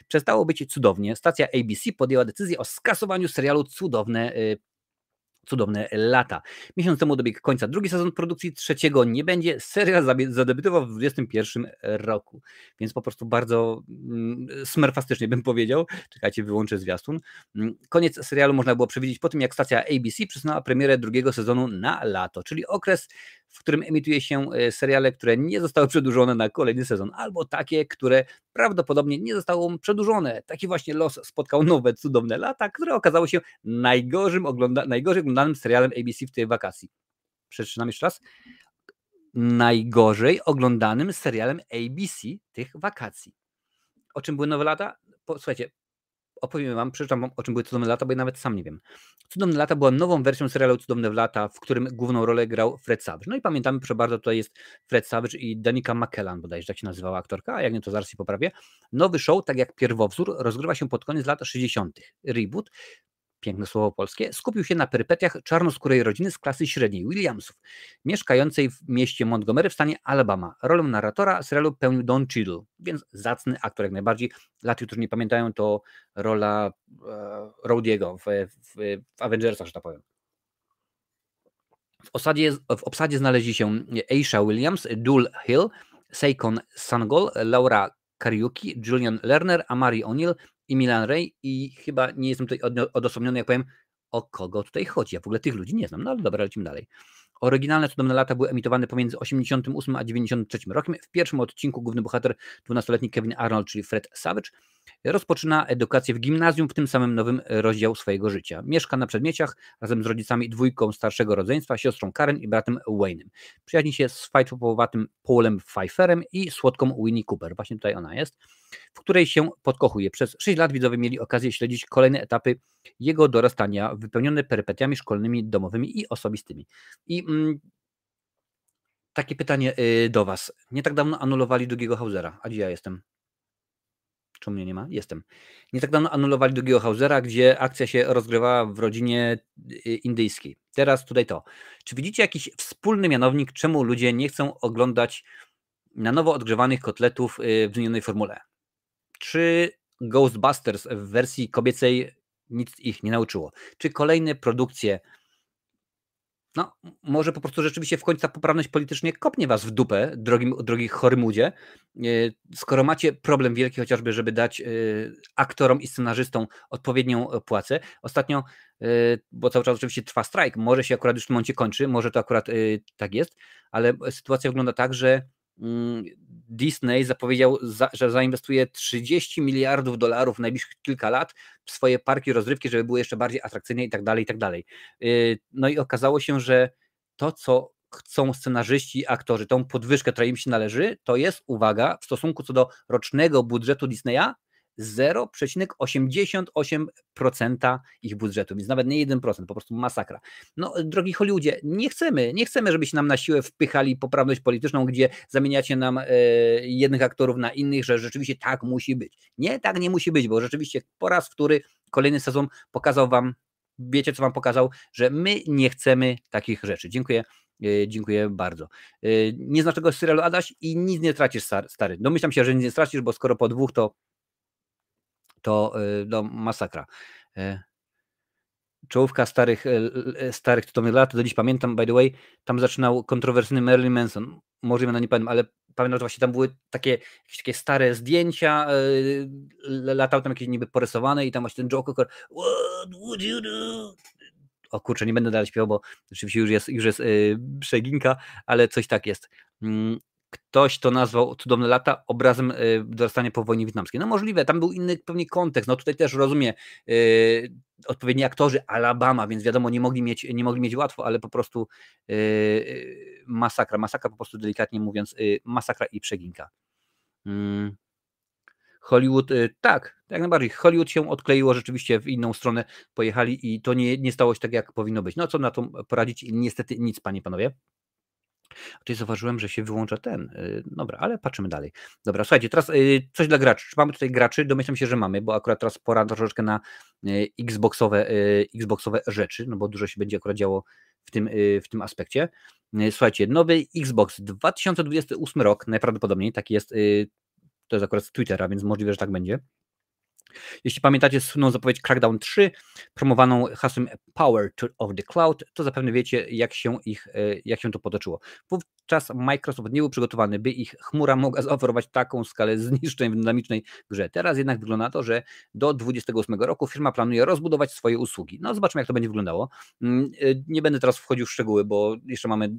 Przestało być cudownie. Stacja ABC podjęła decyzję o skasowaniu serialu Cudowne cudowne lata. Miesiąc temu dobiegł końca drugi sezon produkcji, trzeciego nie będzie. Serial zadebiutował w 2021 roku, więc po prostu bardzo mm, smerfastycznie bym powiedział. Czekajcie, wyłączę zwiastun. Koniec serialu można było przewidzieć po tym, jak stacja ABC przyznała premierę drugiego sezonu na lato, czyli okres w którym emituje się e, seriale, które nie zostały przedłużone na kolejny sezon, albo takie, które prawdopodobnie nie zostały przedłużone. Taki właśnie los spotkał nowe, cudowne lata, które okazało się najgorzym ogląda najgorzej oglądanym serialem ABC w tej wakacji. Przeczytam jeszcze raz. Najgorzej oglądanym serialem ABC tych wakacji. O czym były nowe lata? Słuchajcie, opowiem wam, przeczytam o czym były Cudowne Lata, bo ja nawet sam nie wiem. Cudowne Lata była nową wersją serialu Cudowne Lata, w którym główną rolę grał Fred Savage. No i pamiętamy, proszę bardzo, tutaj jest Fred Savage i Danica McKellan, bodajże tak się nazywała aktorka, a jak nie, to zaraz się poprawię. Nowy show, tak jak pierwowzór, rozgrywa się pod koniec lat 60. Reboot piękne słowo polskie, skupił się na perypetiach czarnoskórej rodziny z klasy średniej Williamsów, mieszkającej w mieście Montgomery w stanie Alabama. Rolę narratora serialu pełnił Don Cheadle, więc zacny aktor jak najbardziej. Dla tych, którzy nie pamiętają, to rola e, w, w, w Avengersach, że tak powiem. W, osadzie, w obsadzie znaleźli się Aisha Williams, Dul Hill, Seikon Sangol, Laura Kariuki, Julian Lerner, Amari O'Neill, i Milan Ray i chyba nie jestem tutaj odosobniony, jak powiem, o kogo tutaj chodzi. Ja w ogóle tych ludzi nie znam, no ale dobra, lecimy dalej. Oryginalne Cudowne Lata były emitowane pomiędzy 88 a 93 rokiem. W pierwszym odcinku główny bohater, 12-letni Kevin Arnold, czyli Fred Savage, rozpoczyna edukację w gimnazjum w tym samym nowym rozdział swojego życia. Mieszka na przedmieciach razem z rodzicami dwójką starszego rodzeństwa, siostrą Karen i bratem Wayne'em. Przyjaźni się z fajtowatym Paulem Pfeifferem i słodką Winnie Cooper. Właśnie tutaj ona jest w której się podkochuje. Przez 6 lat widzowie mieli okazję śledzić kolejne etapy jego dorastania, wypełnione perypetiami szkolnymi, domowymi i osobistymi. I mm, takie pytanie y, do Was. Nie tak dawno anulowali drugiego Hausera, a gdzie ja jestem? Czemu mnie nie ma? Jestem. Nie tak dawno anulowali drugiego Hausera, gdzie akcja się rozgrywała w rodzinie y, indyjskiej. Teraz tutaj to. Czy widzicie jakiś wspólny mianownik, czemu ludzie nie chcą oglądać na nowo odgrzewanych kotletów y, w zmienionej formule? Czy Ghostbusters w wersji kobiecej nic ich nie nauczyło? Czy kolejne produkcje no, może po prostu rzeczywiście w końcu ta poprawność politycznie kopnie was w dupę, drogi, drogi Horymudzie, e, skoro macie problem wielki chociażby, żeby dać e, aktorom i scenarzystom odpowiednią płacę. Ostatnio, e, bo cały czas oczywiście trwa strajk, może się akurat już w tym momencie kończy, może to akurat tak jest, ale sytuacja wygląda tak, że Disney zapowiedział, że zainwestuje 30 miliardów dolarów w najbliższych kilka lat w swoje parki rozrywki, żeby były jeszcze bardziej atrakcyjne i tak dalej, i tak dalej. Y, no i okazało się, że to, co chcą scenarzyści, aktorzy, tą podwyżkę, która im się należy, to jest, uwaga, w stosunku co do rocznego budżetu Disneya, 0,88% ich budżetu, więc nawet nie 1%, po prostu masakra. No, drogi Hollywoodzie, nie chcemy, nie chcemy, żebyście nam na siłę wpychali poprawność polityczną, gdzie zamieniacie nam e, jednych aktorów na innych, że rzeczywiście tak musi być. Nie, tak nie musi być, bo rzeczywiście po raz wtóry kolejny sezon pokazał wam, wiecie co wam pokazał, że my nie chcemy takich rzeczy. Dziękuję. E, dziękuję bardzo. E, nie znasz tego serialu Adaś i nic nie tracisz, stary. Domyślam się, że nic nie stracisz, bo skoro po dwóch, to to y, no, masakra. E, czołówka starych, starych tytułowych lat, do dziś pamiętam, by the way, tam zaczynał kontrowersyjny Marilyn Manson, możliwe, no nie pamiętam, ale pamiętam, że właśnie tam były takie, jakieś takie stare zdjęcia, latały tam jakieś niby porysowane i tam właśnie ten Joe Cocker, what would you do? O kurczę, nie będę dalej śpiewał, bo rzeczywiście już jest, już jest yy, przeginka, ale coś tak jest. Yy, ktoś to nazwał Cudowne lata obrazem y, dorastania po wojnie wietnamskiej. No możliwe, tam był inny pewnie kontekst, no tutaj też rozumie yy, odpowiedni aktorzy Alabama, więc wiadomo, nie mogli mieć, nie mogli mieć łatwo, ale po prostu yy, masakra, masakra po prostu delikatnie mówiąc, masakra i przeginka. Mm. Hollywood, y, tak, jak najbardziej. Hollywood się odkleiło rzeczywiście w inną stronę, pojechali i to nie, nie stało się tak, jak powinno być. No co na to poradzić? Niestety nic, panie panowie. Tutaj zauważyłem, że się wyłącza ten. Y, dobra, ale patrzymy dalej. Dobra, słuchajcie, teraz y, coś dla graczy. Czy mamy tutaj graczy? Domyślam się, że mamy, bo akurat teraz pora troszeczkę na y, Xboxowe, Xboxowe rzeczy, no bo dużo się będzie akurat działo w tym, w tym aspekcie. Słuchajcie, nowy Xbox 2028 rok, najprawdopodobniej, taki jest, to jest akurat z Twittera, więc możliwe, że tak będzie. Jeśli pamiętacie słynną zapowiedź Crackdown 3, promowaną hasłem Power of the Cloud, to zapewne wiecie, jak się, ich, e, jak się to potoczyło. Wówczas Microsoft nie był przygotowany, by ich chmura mogła zaoferować taką skalę zniszczeń w dynamicznej grze. Teraz jednak wygląda na to, że do 2028 roku firma planuje rozbudować swoje usługi. No zobaczmy, jak to będzie wyglądało. Mm, e, nie będę teraz wchodził w szczegóły, bo jeszcze mamy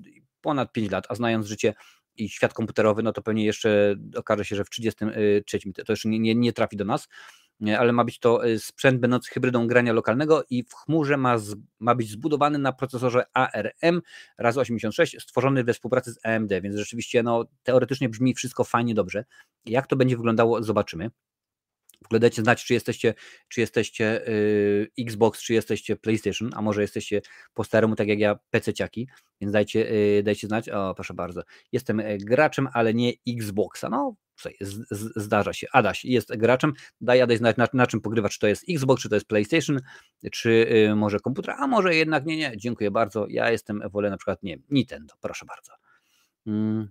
ponad 5 lat, a znając życie i świat komputerowy, no to pewnie jeszcze okaże się, że w 33 to jeszcze nie, nie, nie trafi do nas ale ma być to y, sprzęt będący hybrydą grania lokalnego i w chmurze ma, z, ma być zbudowany na procesorze ARM raz 86, stworzony we współpracy z AMD, więc rzeczywiście no, teoretycznie brzmi wszystko fajnie, dobrze. Jak to będzie wyglądało, zobaczymy. W ogóle dajcie znać, czy jesteście, czy jesteście yy, Xbox, czy jesteście PlayStation, a może jesteście po staremu, tak jak ja, PC-ciaki, więc dajcie, yy, dajcie znać. O, proszę bardzo. Jestem y, graczem, ale nie Xboxa. No, z, z, zdarza się. Adaś jest graczem, daj Adaś znać na, na, czym pogrywa, czy to jest Xbox, czy to jest PlayStation, czy y, może komputer, a może jednak nie, nie, dziękuję bardzo, ja jestem, wolę na przykład, nie Nintendo, proszę bardzo. Mm.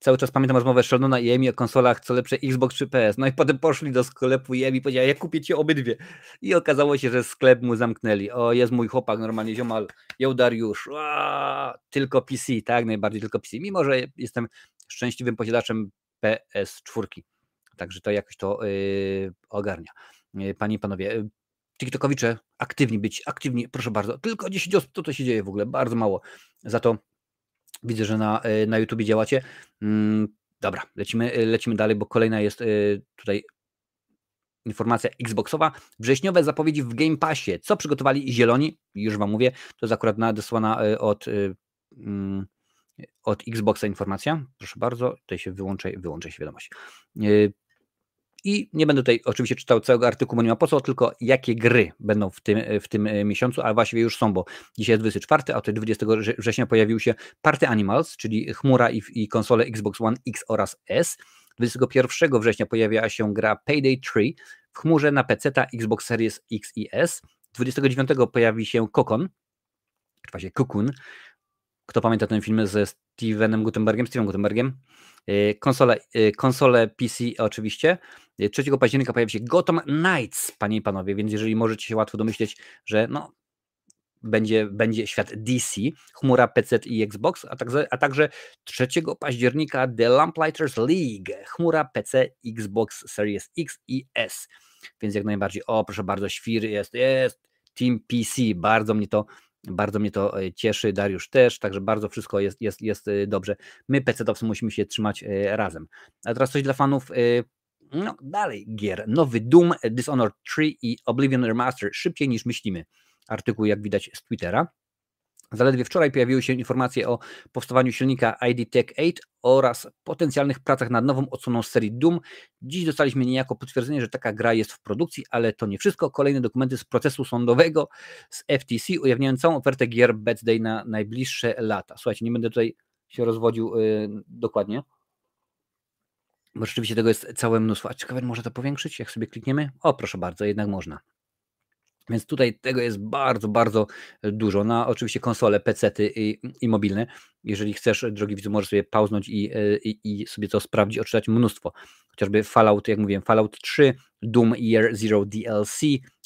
Cały czas pamiętam rozmowę Sheldona i Emi o konsolach, co lepsze Xbox czy PS. No i potem poszli do sklepu i Emi powiedziała, ja kupię ci obydwie. I okazało się, że sklep mu zamknęli. O, jest mój chłopak, normalnie ziomal, ją Dariusz, tylko PC, tak, najbardziej tylko PC. Mimo, że jestem szczęśliwym posiadaczem PS4. Także to jakoś to yy, ogarnia. Yy, panie i panowie, yy, TikTokowicze, aktywni być, aktywni, proszę bardzo. Tylko 10 osób, to to się dzieje w ogóle, bardzo mało. Za to widzę, że na, yy, na YouTubie działacie. Mm, dobra, lecimy, yy, lecimy dalej, bo kolejna jest yy, tutaj informacja Xboxowa. Wrześniowe zapowiedzi w Game Passie. Co przygotowali zieloni? Już Wam mówię, to jest akurat nadesłana od mm, od Xboxa informacja. Proszę bardzo, tutaj się wyłączę, wyłączę się wiadomość. I nie będę tutaj oczywiście czytał całego artykułu, nie ma po co, tylko jakie gry będą w tym, w tym e, miesiącu, a właściwie już są, bo dzisiaj jest 24, a tutaj 20 września pojawił się Party Animals, czyli chmura i, i konsole Xbox One X oraz S. 21 września pojawia się gra Payday 3 w chmurze na PC, Xbox Series X i S. 29 pojawi się Kokon, w Cocoon, kto pamięta ten film ze Stevenem Gutenbergiem, Stevenem Gutenbergiem? Y, konsole, y, konsole PC oczywiście. 3 y, października pojawi się Gotham Knights, panie i panowie, więc jeżeli możecie się łatwo domyśleć, że no, będzie, będzie świat DC, chmura PC i Xbox, a także, a także 3 października The Lamplighter's League, chmura PC, Xbox Series X i S. Więc jak najbardziej, o proszę bardzo, świr jest, jest, Team PC, bardzo mnie to bardzo mnie to e, cieszy, Dariusz też, także bardzo wszystko jest, jest, jest e, dobrze. My, PC-towcy, musimy się trzymać e, razem. A teraz coś dla fanów no, dalej gier. Nowy Doom, Dishonored 3 i Oblivion Remaster szybciej niż myślimy. Artykuł, jak widać z Twittera. Zaledwie wczoraj pojawiły się informacje o powstawaniu silnika ID Tech 8 oraz potencjalnych pracach nad nową odsłoną serii Doom. Dziś dostaliśmy niejako potwierdzenie, że taka gra jest w produkcji, ale to nie wszystko. Kolejne dokumenty z procesu sądowego z FTC ujawniają całą ofertę gier Bad Day na najbliższe lata. Słuchajcie, nie będę tutaj się rozwodził yy, dokładnie, bo rzeczywiście tego jest całe mnóstwo. A ciekawe, może to powiększyć, jak sobie klikniemy? O, proszę bardzo, jednak można. Więc tutaj tego jest bardzo, bardzo dużo. Na oczywiście konsole, PC i, i mobilne. Jeżeli chcesz, drogi widzu, możesz sobie pauznąć i, i, i, sobie to sprawdzić, odczytać mnóstwo. Chociażby Fallout, jak mówiłem, Fallout 3, Doom Year Zero DLC,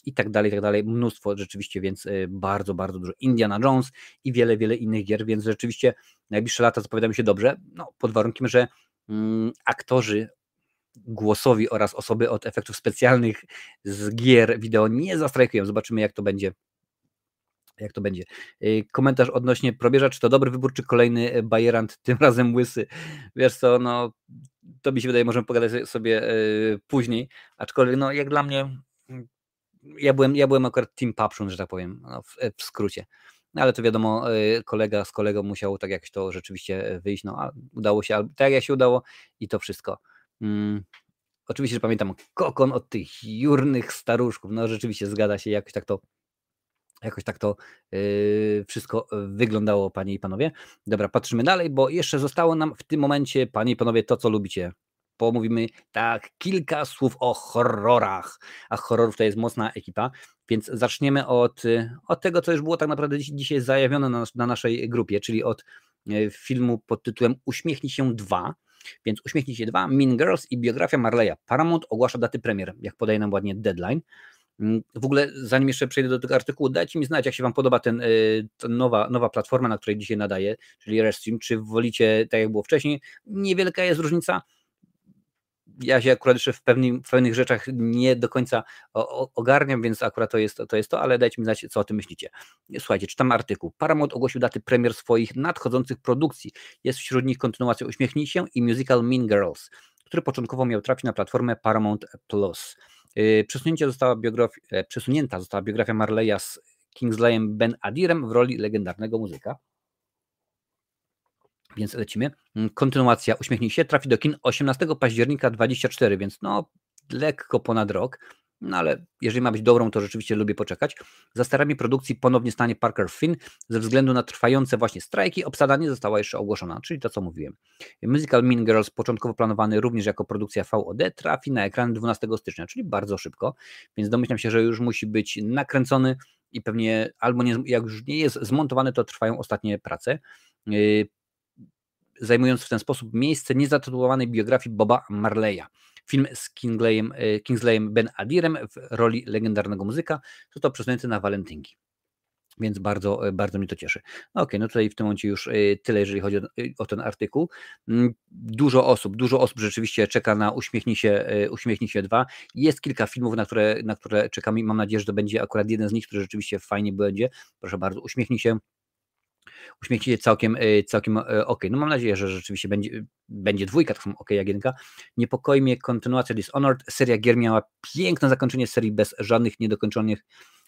i tak dalej, i tak dalej. Mnóstwo rzeczywiście, więc bardzo, bardzo dużo. Indiana Jones i wiele, wiele innych gier, więc rzeczywiście najbliższe lata zapowiadają się dobrze, no, pod warunkiem, że mm, aktorzy głosowi oraz osoby od efektów specjalnych z gier wideo nie zastrajkują. Zobaczymy, jak to będzie. Jak to będzie? Y, komentarz odnośnie probierza, czy to dobry wybór, czy kolejny Bajerant, tym razem łysy. Wiesz co, no to mi się wydaje, możemy pogadać sobie y, później, aczkolwiek no jak dla mnie ja byłem, ja byłem akurat Team Papszun, że tak powiem, no, w, w, skrócie. No, ale to wiadomo, y, kolega z kolegą musiał tak jakoś to rzeczywiście wyjść, no a udało się, tak jak się udało i to wszystko. Mm, oczywiście, że pamiętam kokon od tych jurnych staruszków. No rzeczywiście zgadza się, jakoś tak to Jakoś tak to yy, wszystko wyglądało, panie i panowie. Dobra, patrzymy dalej, bo jeszcze zostało nam w tym momencie, panie i panowie, to co lubicie. Pomówimy tak, kilka słów o horrorach. A horrorów to jest mocna ekipa, więc zaczniemy od, od tego, co już było tak naprawdę dzisiaj zajawione na, na naszej grupie, czyli od yy, filmu pod tytułem Uśmiechnij się 2 więc uśmiechnij się dwa, Mean Girls i biografia Marleya. Paramount ogłasza daty premier, jak podaje nam ładnie deadline. Mm, w ogóle, zanim jeszcze przejdę do tego artykułu, dajcie mi znać, jak się Wam podoba ten, y, ta nowa, nowa platforma, na której dzisiaj nadaję, czyli Restream. Czy wolicie tak, jak było wcześniej? Niewielka jest różnica ja się akurat jeszcze w, w pewnych rzeczach nie do końca ogarniam, więc akurat to jest, to jest to, ale dajcie mi znać, co o tym myślicie. Słuchajcie, czytam artykuł. Paramount ogłosił daty premier swoich nadchodzących produkcji. Jest wśród nich kontynuacja Uśmiechnij się i musical Mean Girls, który początkowo miał trafić na platformę Paramount Plus. Yy, przesunięcie została biografia, e, przesunięta została biografia Marleya z Kingsleyem Ben Adirem w roli legendarnego muzyka. Więc lecimy. Mm, kontynuacja Uśmiechnij się trafi do kin 18 października 24, więc no lekko ponad rok. No ale jeżeli ma być dobrą, to rzeczywiście lubię poczekać. Za starami produkcji ponownie stanie Parker Finn ze względu na trwające właśnie strajki. Obsada nie została jeszcze ogłoszona, czyli to co mówiłem. Musical Mean Girls, początkowo planowany również jako produkcja VOD, trafi na ekran 12 stycznia, czyli bardzo szybko, więc domyślam się, że już musi być nakręcony i pewnie albo nie, jak już nie jest zmontowany, to trwają ostatnie prace. Zajmując w ten sposób miejsce niezatytułowanej biografii Boba Marleya. Film z Kingsleyem, e, Kingsleyem Ben Adirem w roli legendarnego muzyka, to przesunięty na walentynki. Więc bardzo, e, bardzo mnie to cieszy. No okej, okay, no tutaj w tym momencie już e, tyle, jeżeli chodzi o, o, ten artykuł. Mm, dużo osób, dużo osób rzeczywiście czeka na Uśmiechnij się, Uśmiechnij się 2. Jest kilka filmów, na które, na które czekamy i mam nadzieję, że to będzie akurat jeden z nich, który rzeczywiście fajnie będzie. Proszę bardzo, Uśmiechnij się uśmiechnicie całkiem, e, całkiem e, ok. No mam nadzieję, że rzeczywiście będzie, będzie dwójka, tak samo ok jak jedynka. Niepokoi mnie kontynuacja Dishonored. Seria gier miała piękne zakończenie serii bez żadnych niedokończonych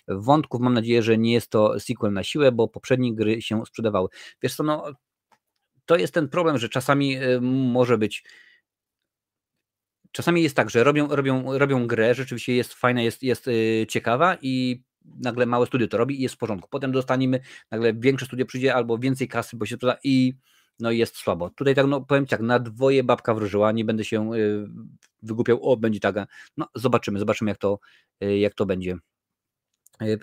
wątków. Mam nadzieję, że nie jest to sequel na siłę, bo poprzednie gry się sprzedawały. Wiesz co, no to jest ten problem, że czasami e, może być czasami jest tak, że robią, robią, robią grę, rzeczywiście jest fajna, jest, jest ciekawa i nagle małe studio to robi i jest w porządku. Potem dostaniemy, nagle większe studio przyjdzie albo więcej kasy, bo się to i no jest słabo. Tutaj tak, no powiem tak, na dwoje babka wróżyła, nie będę się y, wygłupiał, o będzie taka, no zobaczymy, zobaczymy jak to, y, jak to będzie. Y,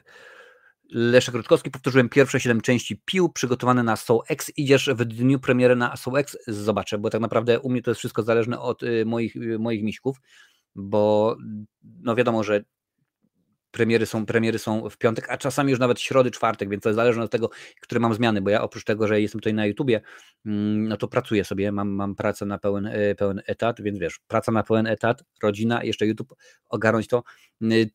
Leszek Rutkowski, powtórzyłem pierwsze 7 części pił przygotowane na Soul X. Idziesz w dniu premiery na Soul X? Zobaczę, bo tak naprawdę u mnie to jest wszystko zależne od moich, moich miśków, bo no wiadomo, że premiery są, premiery są w piątek, a czasami już nawet środy, czwartek, więc to zależy od tego, które mam zmiany, bo ja oprócz tego, że jestem tutaj na YouTubie, mm, no to pracuję sobie, mam, mam pracę na pełen, e, pełen etat, więc wiesz, praca na pełen etat, rodzina, jeszcze YouTube, ogarnąć to. Mm,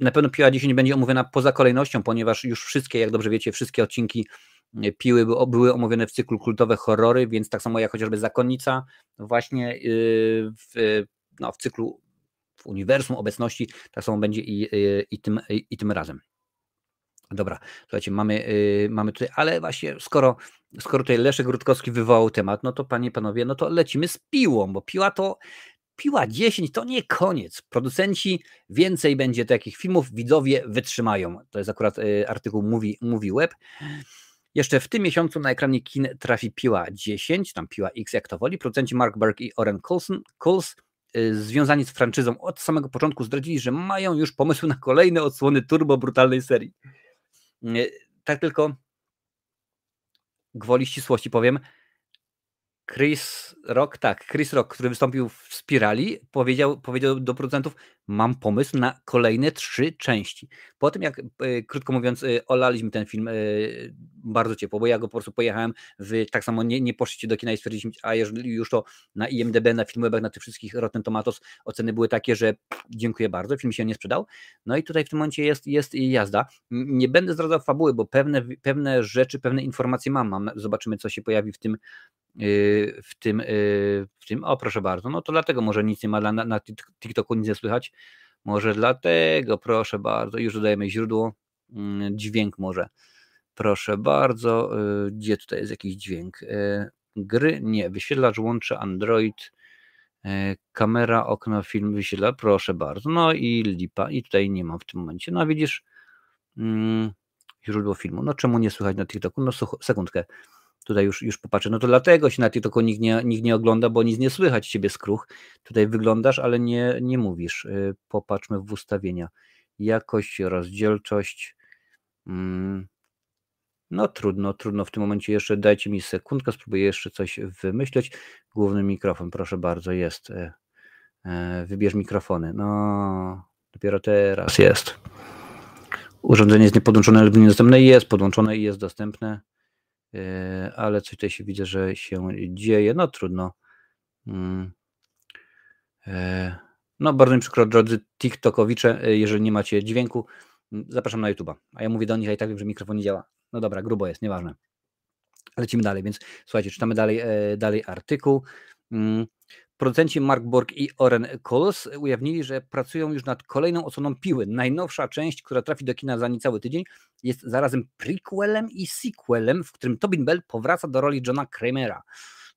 na pewno Piła dzisiaj będzie omówiona poza kolejnością, ponieważ już wszystkie, jak dobrze wiecie, wszystkie odcinki mm, Piły były omówione w cyklu kultowe horrory, więc tak samo jak chociażby Zakonnica właśnie y, w, no, w cyklu w uniwersum obecności, tak samo będzie i, i, i, tym, i, i tym razem. Dobra, słuchajcie, mamy, yy, mamy tutaj, ale właśnie skoro, skoro tutaj Leszek Rutkowski wywołał temat, no to panie, panowie, no to lecimy z piłą, bo piła to, piła 10 to nie koniec. Producenci więcej będzie takich filmów, widzowie wytrzymają. To jest akurat artykuł Mówi, Mówi Web. Jeszcze w tym miesiącu na ekranie kin trafi Piła 10, tam Piła X jak to woli. Producenci Mark Berg i Oren Coulson, Coles Y, związani z franczyzą od samego początku zdradzili, że mają już pomysły na kolejne odsłony turbo brutalnej serii. Y, tak tylko gwoli ścisłości powiem, Chris Rock, tak, Chris Rock, który wystąpił w Spirali, powiedział, powiedział do producentów, mam pomysł na kolejne trzy części. Po tym, jak e, krótko mówiąc, e, olaliśmy ten film e, bardzo ciepło, bo ja go po prostu pojechałem, wy tak samo nie, nie poszliście do kina i stwierdziliśmy, a jeżeli już to na IMDB, na Filmwebach, na tych wszystkich Rotten Tomatoes oceny były takie, że dziękuję bardzo, film się nie sprzedał. No i tutaj w tym momencie jest, jest jazda. Nie będę zdradzał fabuły, bo pewne, pewne rzeczy, pewne informacje mam. mam. Zobaczymy, co się pojawi w tym, w tym, w tym, o proszę bardzo, no to dlatego może nic nie ma na, na TikToku, nic nie słychać, może dlatego, proszę bardzo, już dodajemy źródło, mm, dźwięk może, proszę bardzo, y, gdzie tutaj jest jakiś dźwięk, gry, nie, wyświetlacz łączy Android, kamera, okno, film wyświetla, proszę bardzo, no i lipa, i tutaj nie mam w tym momencie, no widzisz, mm, źródło filmu, no czemu nie słychać na TikToku, no sekundkę, Tutaj już, już popatrzę. No to dlatego się na TikToku nikt nie, nikt nie ogląda, bo nic nie słychać ciebie skruch. Tutaj wyglądasz, ale nie, nie mówisz. Y, popatrzmy w ustawienia. Jakość, rozdzielczość. Mm. No trudno, trudno w tym momencie jeszcze. Dajcie mi sekundkę, spróbuję jeszcze coś wymyśleć. Główny mikrofon, proszę bardzo, jest. Y, y, wybierz mikrofony. No, dopiero teraz jest. Urządzenie jest niepodłączone lub niedostępne. Jest podłączone i jest dostępne. E, ale coś tutaj się widzę, że się dzieje. No trudno. Mm. E, no bardzo mi przykro, drodzy TikTokowicze, e, jeżeli nie macie dźwięku, zapraszam na YouTube'a. A ja mówię do nich, a i tak wiem, że mikrofon nie działa. No dobra, grubo jest, nieważne. Lecimy dalej, więc słuchajcie, czytamy dalej, dalej artykuł. Mm. Producenci Mark Borg i Oren Coles ujawnili, że pracują już nad kolejną odsłoną Piły. Najnowsza część, która trafi do kina za niecały tydzień, jest zarazem prequelem i sequelem, w którym Tobin Bell powraca do roli Johna Kramera.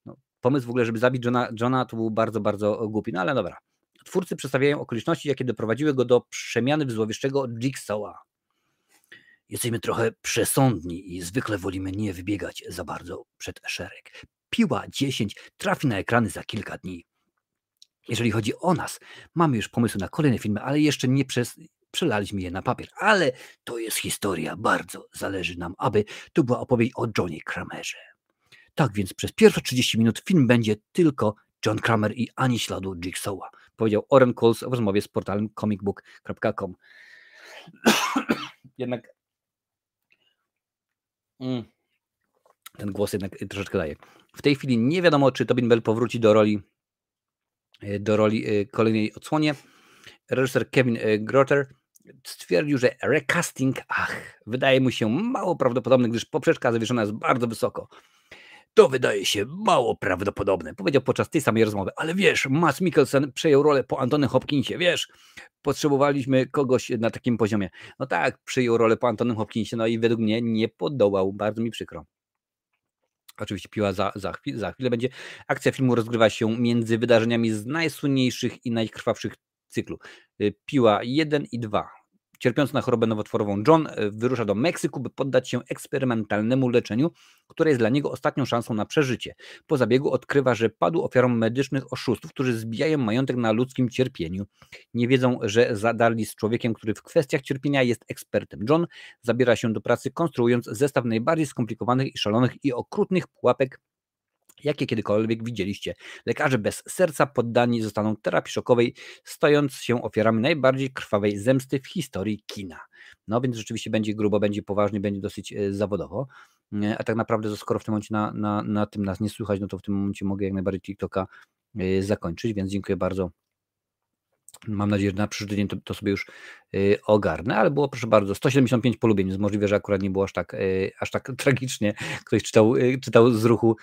No, pomysł w ogóle, żeby zabić Johna, Johna, to był bardzo, bardzo głupi, no ale dobra. Twórcy przedstawiają okoliczności, jakie doprowadziły go do przemiany w złowieszczego Jigsawa. Jesteśmy trochę przesądni i zwykle wolimy nie wybiegać za bardzo przed szereg. Piła 10 trafi na ekrany za kilka dni. Jeżeli chodzi o nas, mamy już pomysły na kolejne filmy, ale jeszcze nie przez, przelaliśmy je na papier. Ale to jest historia, bardzo zależy nam, aby to była opowieść o Johnny Kramerze. Tak więc przez pierwsze 30 minut film będzie tylko John Kramer i ani śladu Jigsawa, powiedział Oren Coles w rozmowie z portalem comicbook.com. Jednak mm, ten głos jednak troszeczkę daje. W tej chwili nie wiadomo, czy Tobin Bell powróci do roli e, do roli e, kolejnej odsłonie. Reżyser Kevin e, Grotter stwierdził, że recasting, ach, wydaje mu się mało prawdopodobny, gdyż poprzeczka zawieszona jest bardzo wysoko. To wydaje się mało prawdopodobne, powiedział podczas tej samej rozmowy. Ale wiesz, Matt Mikkelsen przejął rolę po Antony Hopkinsie, wiesz, potrzebowaliśmy kogoś na takim poziomie. No tak, przyjął rolę po Antonym Hopkinsie, no i według mnie nie podołał, bardzo mi przykro. Oczywiście piła za, za, chwilę, za chwilę będzie. Akcja filmu rozgrywa się między wydarzeniami z najsłynniejszych i najkrwawszych cyklu. Y, piła 1 i 2. Cierpiący na chorobę nowotworową John y, wyrusza do Meksyku, by poddać się eksperymentalnemu leczeniu, które jest dla niego ostatnią szansą na przeżycie. Po zabiegu odkrywa, że padł ofiarą medycznych oszustów, którzy zbijają majątek na ludzkim cierpieniu. Nie wiedzą, że zadarli z człowiekiem, który w kwestiach cierpienia jest ekspertem. John zabiera się do pracy, konstruując zestaw najbardziej skomplikowanych i szalonych i okrutnych pułapek jakie kiedykolwiek widzieliście. Lekarze bez serca poddani zostaną terapii szokowej, stojąc się ofiarami najbardziej krwawej zemsty w historii kina. No więc rzeczywiście będzie grubo, będzie poważnie, będzie dosyć e, zawodowo. A tak naprawdę, skoro w tym momencie na, na, na tym nas nie słychać, no to w tym momencie mogę jak najbardziej TikToka e, zakończyć, więc dziękuję bardzo Mam nadzieję, że na przyszły tydzień to, to, sobie już ogarnę, ale było proszę bardzo, 175 polubień, więc możliwe, że akurat nie było aż tak, aż tak tragicznie. Ktoś czytał, czytał z ruchu,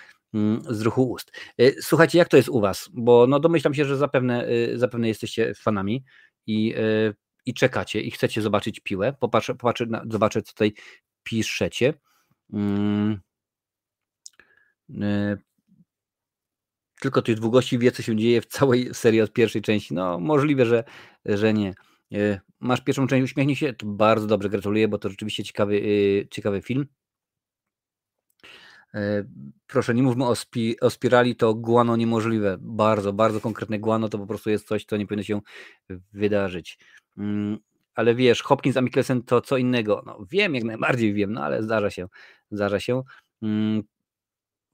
z ruchu ust. Y, słuchajcie, jak to jest u Was? Bo no domyślam się, że zapewne, y, zapewne jesteście fanami i, y, i czekacie i chcecie zobaczyć piłę. Popatrzę, popatrzę zobaczę, co tutaj piszecie. Mm tylko tych dwóch gości wie, co się dzieje w całej serii od pierwszej części. No, możliwe, że, że nie. E, masz pierwszą część, uśmiechnij się, to bardzo dobrze, gratuluję, bo to rzeczywiście ciekawy, e, ciekawy film. E, proszę, nie mówmy o, spi, o spirali, to guano niemożliwe. Bardzo, bardzo konkretne guano to po prostu jest coś, co nie powinno się wydarzyć. Mm, ale wiesz, Hopkins a Mikkelsen to co innego. No, wiem, jak najbardziej wiem, no ale zdarza się. Zdarza się. Mm,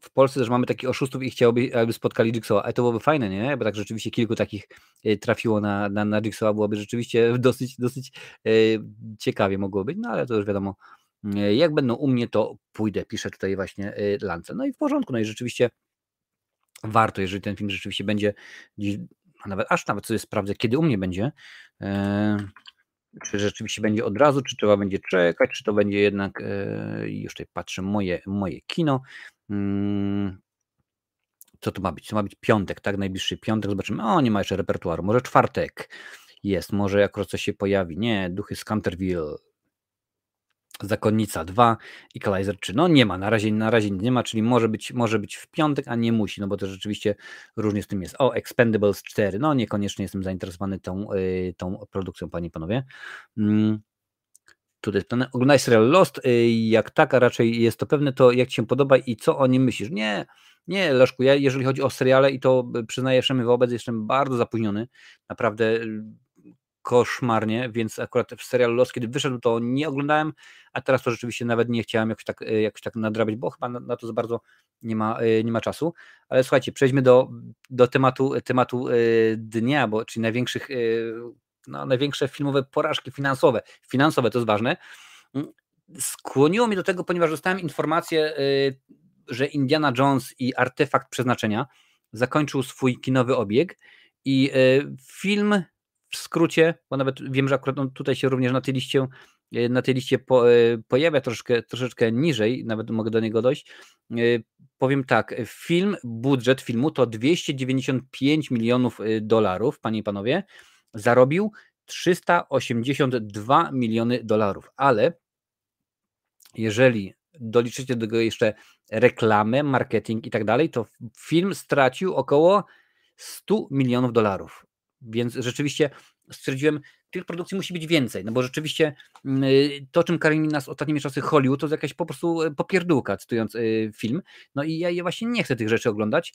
w Polsce też mamy takich oszustów i chciałoby, aby spotkali Jigsawa, ale to byłoby fajne, nie? Bo tak rzeczywiście kilku takich y, trafiło na, na, na Jigsawa, byłoby rzeczywiście dosyć, dosyć ciekawie mogło być, no ale to już wiadomo, jak będą u mnie, to pójdę, pisze tutaj właśnie Lance. No i w porządku, no i rzeczywiście warto, jeżeli ten film rzeczywiście będzie a nawet aż nawet sobie sprawdzę, kiedy u mnie będzie, czy rzeczywiście będzie od razu, czy trzeba będzie czekać, czy to będzie jednak, e, już tutaj patrzę, moje, moje kino. Mm, co to ma być? To ma być piątek, tak? Najbliższy piątek. Zobaczymy. O, nie ma jeszcze repertuaru. Może czwartek jest, może akurat coś się pojawi. Nie, duchy z Canterville. Zakonnica 2, Equalizer 3. No nie ma, na razie, na razie nie ma, czyli może być, może być w piątek, a nie musi, no bo to rzeczywiście różnie z tym jest. O, Expendables 4, no niekoniecznie jestem zainteresowany tą, yy, tą produkcją, panie i panowie. Mm. Tutaj ten, oglądaj serial Lost, yy, jak tak, a raczej jest to pewne, to jak Ci się podoba i co o nim myślisz? Nie, nie, Leszku, ja jeżeli chodzi o seriale i to przyznaję Szemy wobec, jestem bardzo zapóźniony, naprawdę koszmarnie, więc akurat w serialu Los, kiedy wyszedł, to nie oglądałem, a teraz to rzeczywiście nawet nie chciałem jakoś tak, e, jakoś tak nadrabiać, bo chyba na, to za bardzo nie ma, e, nie ma czasu. Ale słuchajcie, przejdźmy do, do tematu, tematu e, dnia, bo czyli największych, no, największe filmowe porażki finansowe. Finansowe to jest ważne. Mm, skłoniło mnie do tego, ponieważ dostałem informację, że Indiana Jones i artefakt przeznaczenia zakończył swój kinowy obieg i film w skrócie, bo nawet wiem, że akurat tutaj się również na tej liście, e, na tej liście po, e, pojawia troszkę, troszeczkę niżej, nawet mogę do niego dojść. E, powiem tak, film, budżet filmu to 295 milionów dolarów, panie i panowie, zarobił 382 miliony dolarów, ale jeżeli doliczycie do tego jeszcze reklamę, marketing i tak dalej, to film stracił około 100 milionów dolarów. Więc rzeczywiście stwierdziłem, tych produkcji musi być więcej, no bo rzeczywiście mm, to, czym karmi nas ostatnimi czasy Hollywood, to jest jakaś po prostu y, popierdółka, cytując y, film. No i ja, ja właśnie nie chcę tych rzeczy oglądać.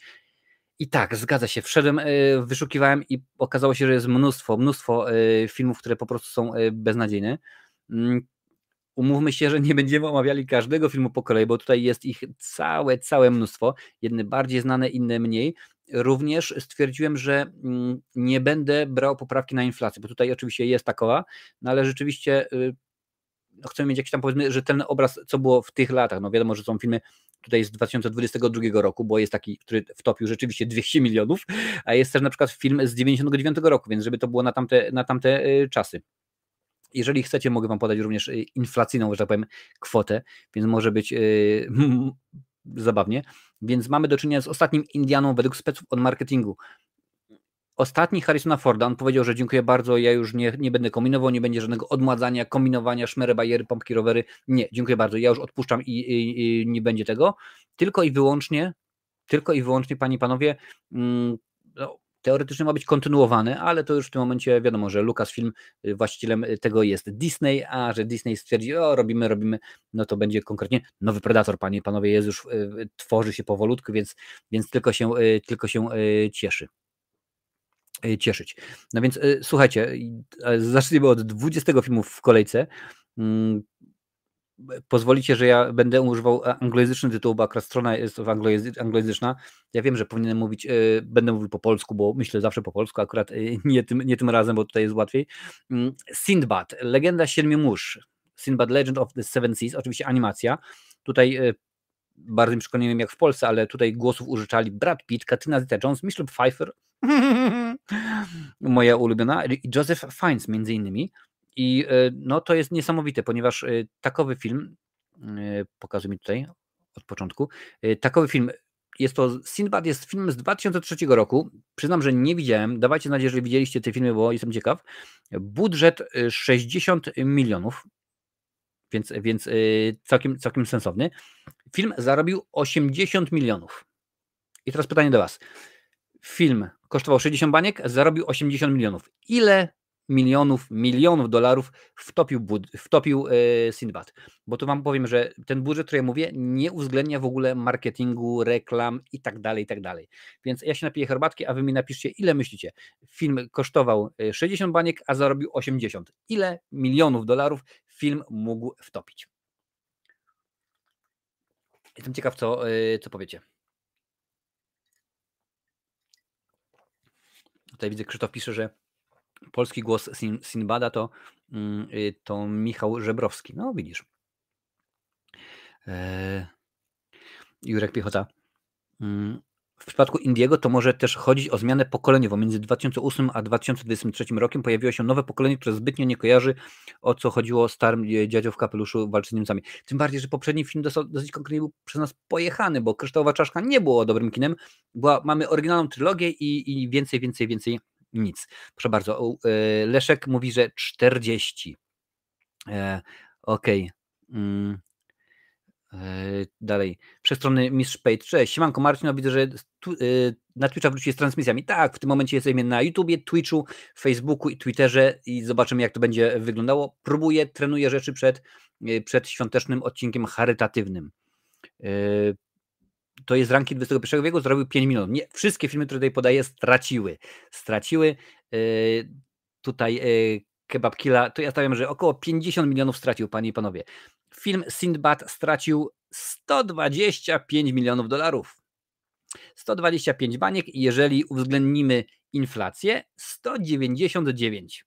I tak, zgadza się. Wszedłem, wyszukiwałem i okazało się, że jest mnóstwo, mnóstwo filmów, które po prostu są beznadziejne. Mm, umówmy się, że nie będziemy omawiali każdego filmu po kolei, bo tutaj jest ich całe, całe mnóstwo. Jedne bardziej znane, inne mniej również stwierdziłem, że mm, nie będę brał poprawki na inflację, bo tutaj oczywiście jest takowa, no ale rzeczywiście y, no chcemy mieć jakiś tam powiedzmy rzetelny obraz, co było w tych latach. No wiadomo, że są filmy tutaj z 2022 roku, bo jest taki, który wtopił rzeczywiście 200 milionów, a jest też na przykład film z 99 roku, więc żeby to było na tamte, na tamte y, czasy. Jeżeli chcecie, mogę Wam podać również y, inflacyjną, że tak powiem, kwotę, więc może być zabawnie. Więc mamy do czynienia z ostatnim Indianą według speców od marketingu. Ostatni Harrisona Forda, on powiedział, że dziękuję bardzo, ja już nie, nie będę kombinował, nie będzie żadnego odmładzania, kombinowania, szmery, bajery, pompki, rowery. Nie, dziękuję bardzo, ja już odpuszczam i, i, i nie będzie tego. Tylko i wyłącznie, tylko i wyłącznie, panie i panowie, mm, teoretycznie ma być kontynuowany, ale to już w tym momencie wiadomo, że Lucasfilm y, właścicielem y, tego jest Disney, a że Disney stwierdzi, o robimy, robimy, no to będzie konkretnie nowy Predator, panie panowie, jest już, y, tworzy się powolutku, więc, więc tylko się, tylko się cieszy cieszyć. No więc słuchajcie, zacznijmy od 20 filmów w kolejce. Pozwolicie, że ja będę używał anglojęzyczny tytuł, bo akurat strona jest anglojęzyczna. Ja wiem, że powinienem mówić, e, będę mówił po polsku, bo myślę zawsze po polsku, akurat e, nie tym, nie tym razem, bo tutaj jest łatwiej. Mm, Sindbad, legenda siedmiu mórz. Sindbad Legend of the Seven Seas, oczywiście animacja. Tutaj e, bardzo mi nie wiem jak w Polsce, ale tutaj głosów użyczali Brad Pitt, Katrina Zeta-Jones, Michelle Pfeiffer, moja ulubiona, i Joseph Fiennes między innymi. I e, no, to jest niesamowite, ponieważ e, takowy film, e, pokazuję mi tutaj od początku, takowy film, jest to, Sinbad jest film z 2003 roku, przyznam, że nie widziałem, dawajcie nadzieję, że widzieliście te filmy, bo jestem ciekaw. Budżet 60 milionów, więc, więc całkiem, całkiem sensowny. Film zarobił 80 milionów. I teraz pytanie do Was. Film kosztował 60 baniek, zarobił 80 milionów. Ile milionów, milionów dolarów wtopił, wtopił e, Sinbad. Bo tu wam powiem, że ten budżet, który ja mówię, nie uwzględnia w ogóle marketingu, reklam i tak dalej, i tak dalej. Więc ja się napiję herbatki, a wy mi napiszcie, ile myślicie. Film kosztował 60 e, baniek, a zarobił 80. Ile milionów dolarów film mógł wtopić? Jestem ciekaw, co, co powiecie. Tutaj widzę, Krzysztof pisze, że polski głos Sin Sinbada to, mm, to Michał Żebrowski. No widzisz. Eee, Jurek Piechota. Mm, w przypadku Indiego to może też chodzić o zmianę pokoleniową. Między 2008 a 2023 rokiem pojawiło się nowe pokolenie, które zbytnio nie kojarzy o co chodziło starym e, dziadziom w kapeluszu walczy z Niemcami. Tym bardziej, że poprzedni film dosyć konkretnie był przez nas pojechany, bo Kryształowa Czaszka nie było dobrym kinem. Była, mamy oryginalną trylogię i, i więcej, więcej, więcej nic. Proszę bardzo. E, Leszek mówi, że 40. E, Okej. Okay. Mm. E, dalej, strony Mistrz Page. Cześć, siemanko Marcin, no widzę, że na Twitcha wróci z transmisjami. Tak, w tym momencie jesteśmy na YouTubie, Twitchu, Facebooku i Twitterze i zobaczymy jak to będzie wyglądało. Próbuję, trenuję rzeczy przed, przed świątecznym odcinkiem charytatywnym. To jest ranking XXI wieku, zrobił 5 milionów. Nie, wszystkie filmy, które tutaj podaję, straciły. Straciły. Tutaj Kebab Killa, to ja stawiam, że około 50 milionów stracił, panie i panowie. Film Sindbad stracił 125 milionów dolarów. 125 baniek jeżeli uwzględnimy inflację, 199.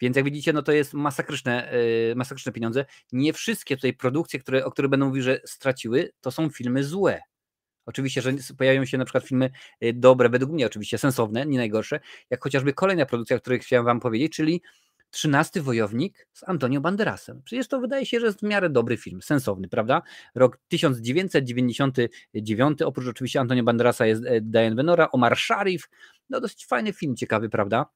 Więc jak widzicie, no to jest masakryczne, yy, masakryczne pieniądze. Nie wszystkie tutaj produkcje, które, o których będą mówić, że straciły, to są filmy złe. Oczywiście, że pojawią się na przykład filmy y, dobre, według mnie oczywiście sensowne, nie najgorsze, jak chociażby kolejna produkcja, o której chciałem wam powiedzieć, czyli Trzynasty wojownik z Antonio Banderasem. Przecież to wydaje się, że jest w miarę dobry film, sensowny, prawda? Rok 1999, oprócz oczywiście Antonio Banderasa jest e, Diane Venora, Omar Sharif, no dosyć fajny film, ciekawy, prawda?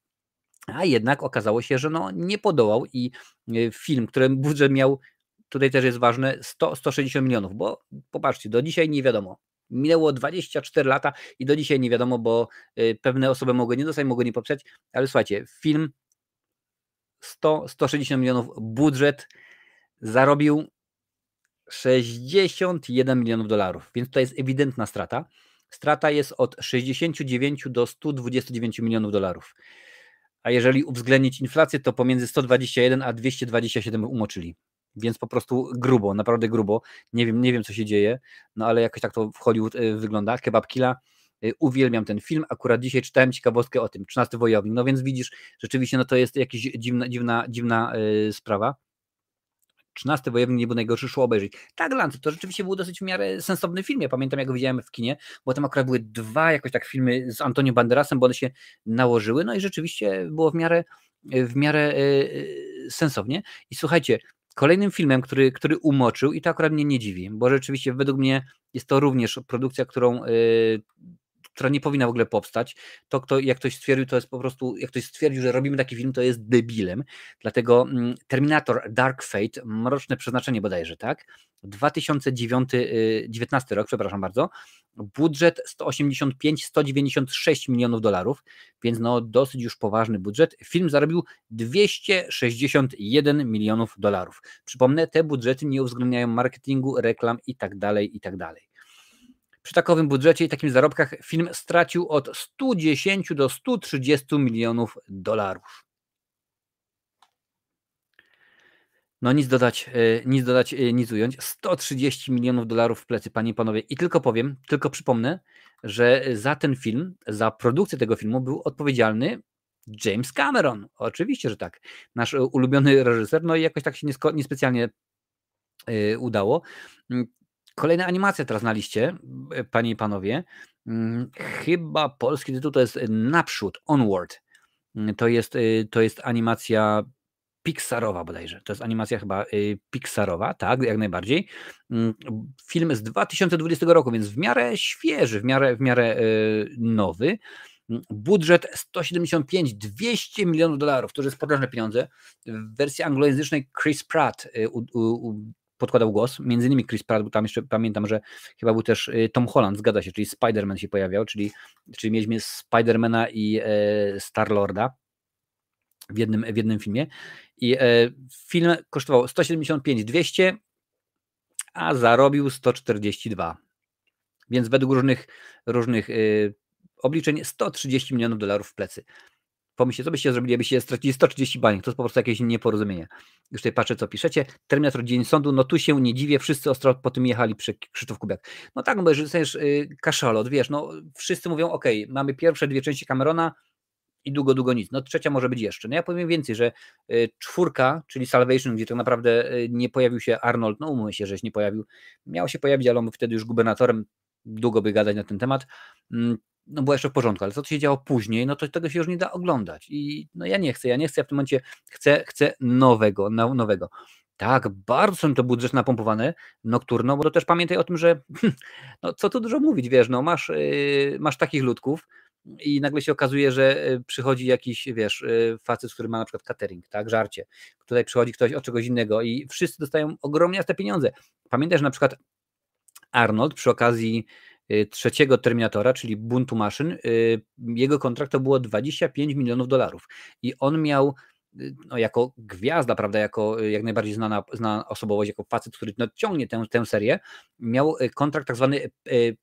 A jednak okazało się, że no nie podołał i e, film, którym budżet miał, tutaj też jest ważne, 100, 160 milionów, bo popatrzcie, do dzisiaj nie wiadomo, Minęło 24 lata i do dzisiaj nie wiadomo, bo e, pewne osoby mogły nie dostać, mogły nie poprzeć, ale słuchajcie, film 100-160 milionów budżet, zarobił 61 milionów dolarów, więc to jest ewidentna strata. Strata jest od 69 do 129 milionów dolarów. A jeżeli uwzględnić inflację, to pomiędzy 121 a 227 umoczyli. Więc po prostu grubo, naprawdę grubo. Nie wiem, nie wiem co się dzieje, no ale jakoś tak to w Hollywood y, wygląda. Kebab Killa Y, uwielbiam ten film. Akurat dzisiaj czytałem ciekawostkę o tym, 13 wojownik. No więc widzisz, rzeczywiście no to jest jakaś dziwna, dziwna, dziwna yy, sprawa. 13 wojownik nie był najgorszy, szło obejrzeć. Tak, Lance, to rzeczywiście był dosyć w miarę sensowny film. Ja pamiętam, jak go widziałem w kinie, bo tam akurat były dwa jakoś tak filmy z Antonio Banderasem, bo one się nałożyły, no i rzeczywiście było w miarę, w miarę sensownie. I słuchajcie, kolejnym filmem, który, który umoczył, i to akurat mnie nie dziwi, bo rzeczywiście według mnie jest to również produkcja, którą yy, która nie powinna w ogóle powstać. To, kto, jak ktoś stwierdził, to jest po prostu, jak ktoś stwierdził, że robimy taki film, to jest debilem. Dlatego mm, Terminator Dark Fate, Mroczne Przeznaczenie bodajże, tak? 2009, 19 y, rok, przepraszam bardzo, budżet 185-196 milionów dolarów, więc no dosyć już poważny budżet. Film zarobił 261 milionów dolarów. Przypomnę, te budżety nie uwzględniają marketingu, reklam i tak dalej, i tak dalej. Przy takowym budżecie i takim zarobkach film stracił od 110 do 130 milionów dolarów. No nic dodać, e, nic dodać, e, nic ująć. 130 milionów dolarów w plecy, panie i panowie. I tylko powiem, tylko przypomnę, że za ten film, za produkcję tego filmu był odpowiedzialny James Cameron. Oczywiście, że tak. Nasz ulubiony reżyser, no i jakoś tak się niespecjalnie e, udało. Kolejna animacja teraz na liście, e, panie i panowie. Mm, chyba polski tytuł to jest Naprzód, Onward. Mm, to jest, y, to jest animacja Pixarowa bodajże. To jest animacja chyba Pixarowa, tak, jak najbardziej. Mm, film z 2020 roku, więc w miarę świeży, w miarę, w miarę nowy. Budżet 175, 200 milionów dolarów, to jest potężne pieniądze. W wersji anglojęzycznej Chris Pratt u, u, podkładał głos, między innymi Chris Pratt, bo tam jeszcze pamiętam, że chyba był też y, Tom Holland, zgadza się, czyli Spider-Man się pojawiał, czyli, czyli mieliśmy Spidermana i e, Star-Lorda w jednym, w jednym filmie i e, film kosztował 175-200, a zarobił 142. Więc według różnych, różnych y, obliczeń 130 milionów dolarów w plecy. Pomyślcie, co byście zrobili, jakbyście stracili 130 baniek, to jest po prostu jakieś nieporozumienie. Już tutaj patrzę, co piszecie. Terminator Dzień Sądu, no tu się nie dziwię, wszyscy ostro po tym jechali przy Krzysztof Kubiak. No tak, no bo jeżeli dostajesz y, kaszalot, wiesz, no wszyscy mówią, ok, mamy pierwsze dwie części Camerona, i długo, długo nic. No trzecia może być jeszcze. No ja powiem więcej, że y, czwórka, czyli Salvation, gdzie tak naprawdę y, nie pojawił się Arnold, no umówmy się, że się nie pojawił, miał się pojawić, ale on wtedy już gubernatorem, długo by gadać na ten temat, mm, no było jeszcze w porządku, ale to, co się działo później, no to tego się już nie da oglądać i no ja nie chcę, ja nie chcę, ja w tym momencie chcę, chcę nowego, nowego. Tak, bardzo są to budżet napompowane, nocturno, bo to też pamiętaj o tym, że no co tu dużo mówić, wiesz, no masz, yy, masz takich ludków, i nagle się okazuje, że e, przychodzi jakiś, wiesz, e, facet, który ma na przykład catering, tak, żarcie. Tutaj przychodzi ktoś od czegoś innego i wszyscy dostają ogromnie te pieniądze. Pamiętaj, że na przykład Arnold przy okazji trzeciego Terminatora, czyli buntu maszyn, jego kontrakt to było 25 milionów dolarów. I on miał no, jako gwiazda, prawda, jako jak najbardziej znana, znana osobowość, jako facet, który no, ciągnie tę, tę serię, miał kontrakt tak zwany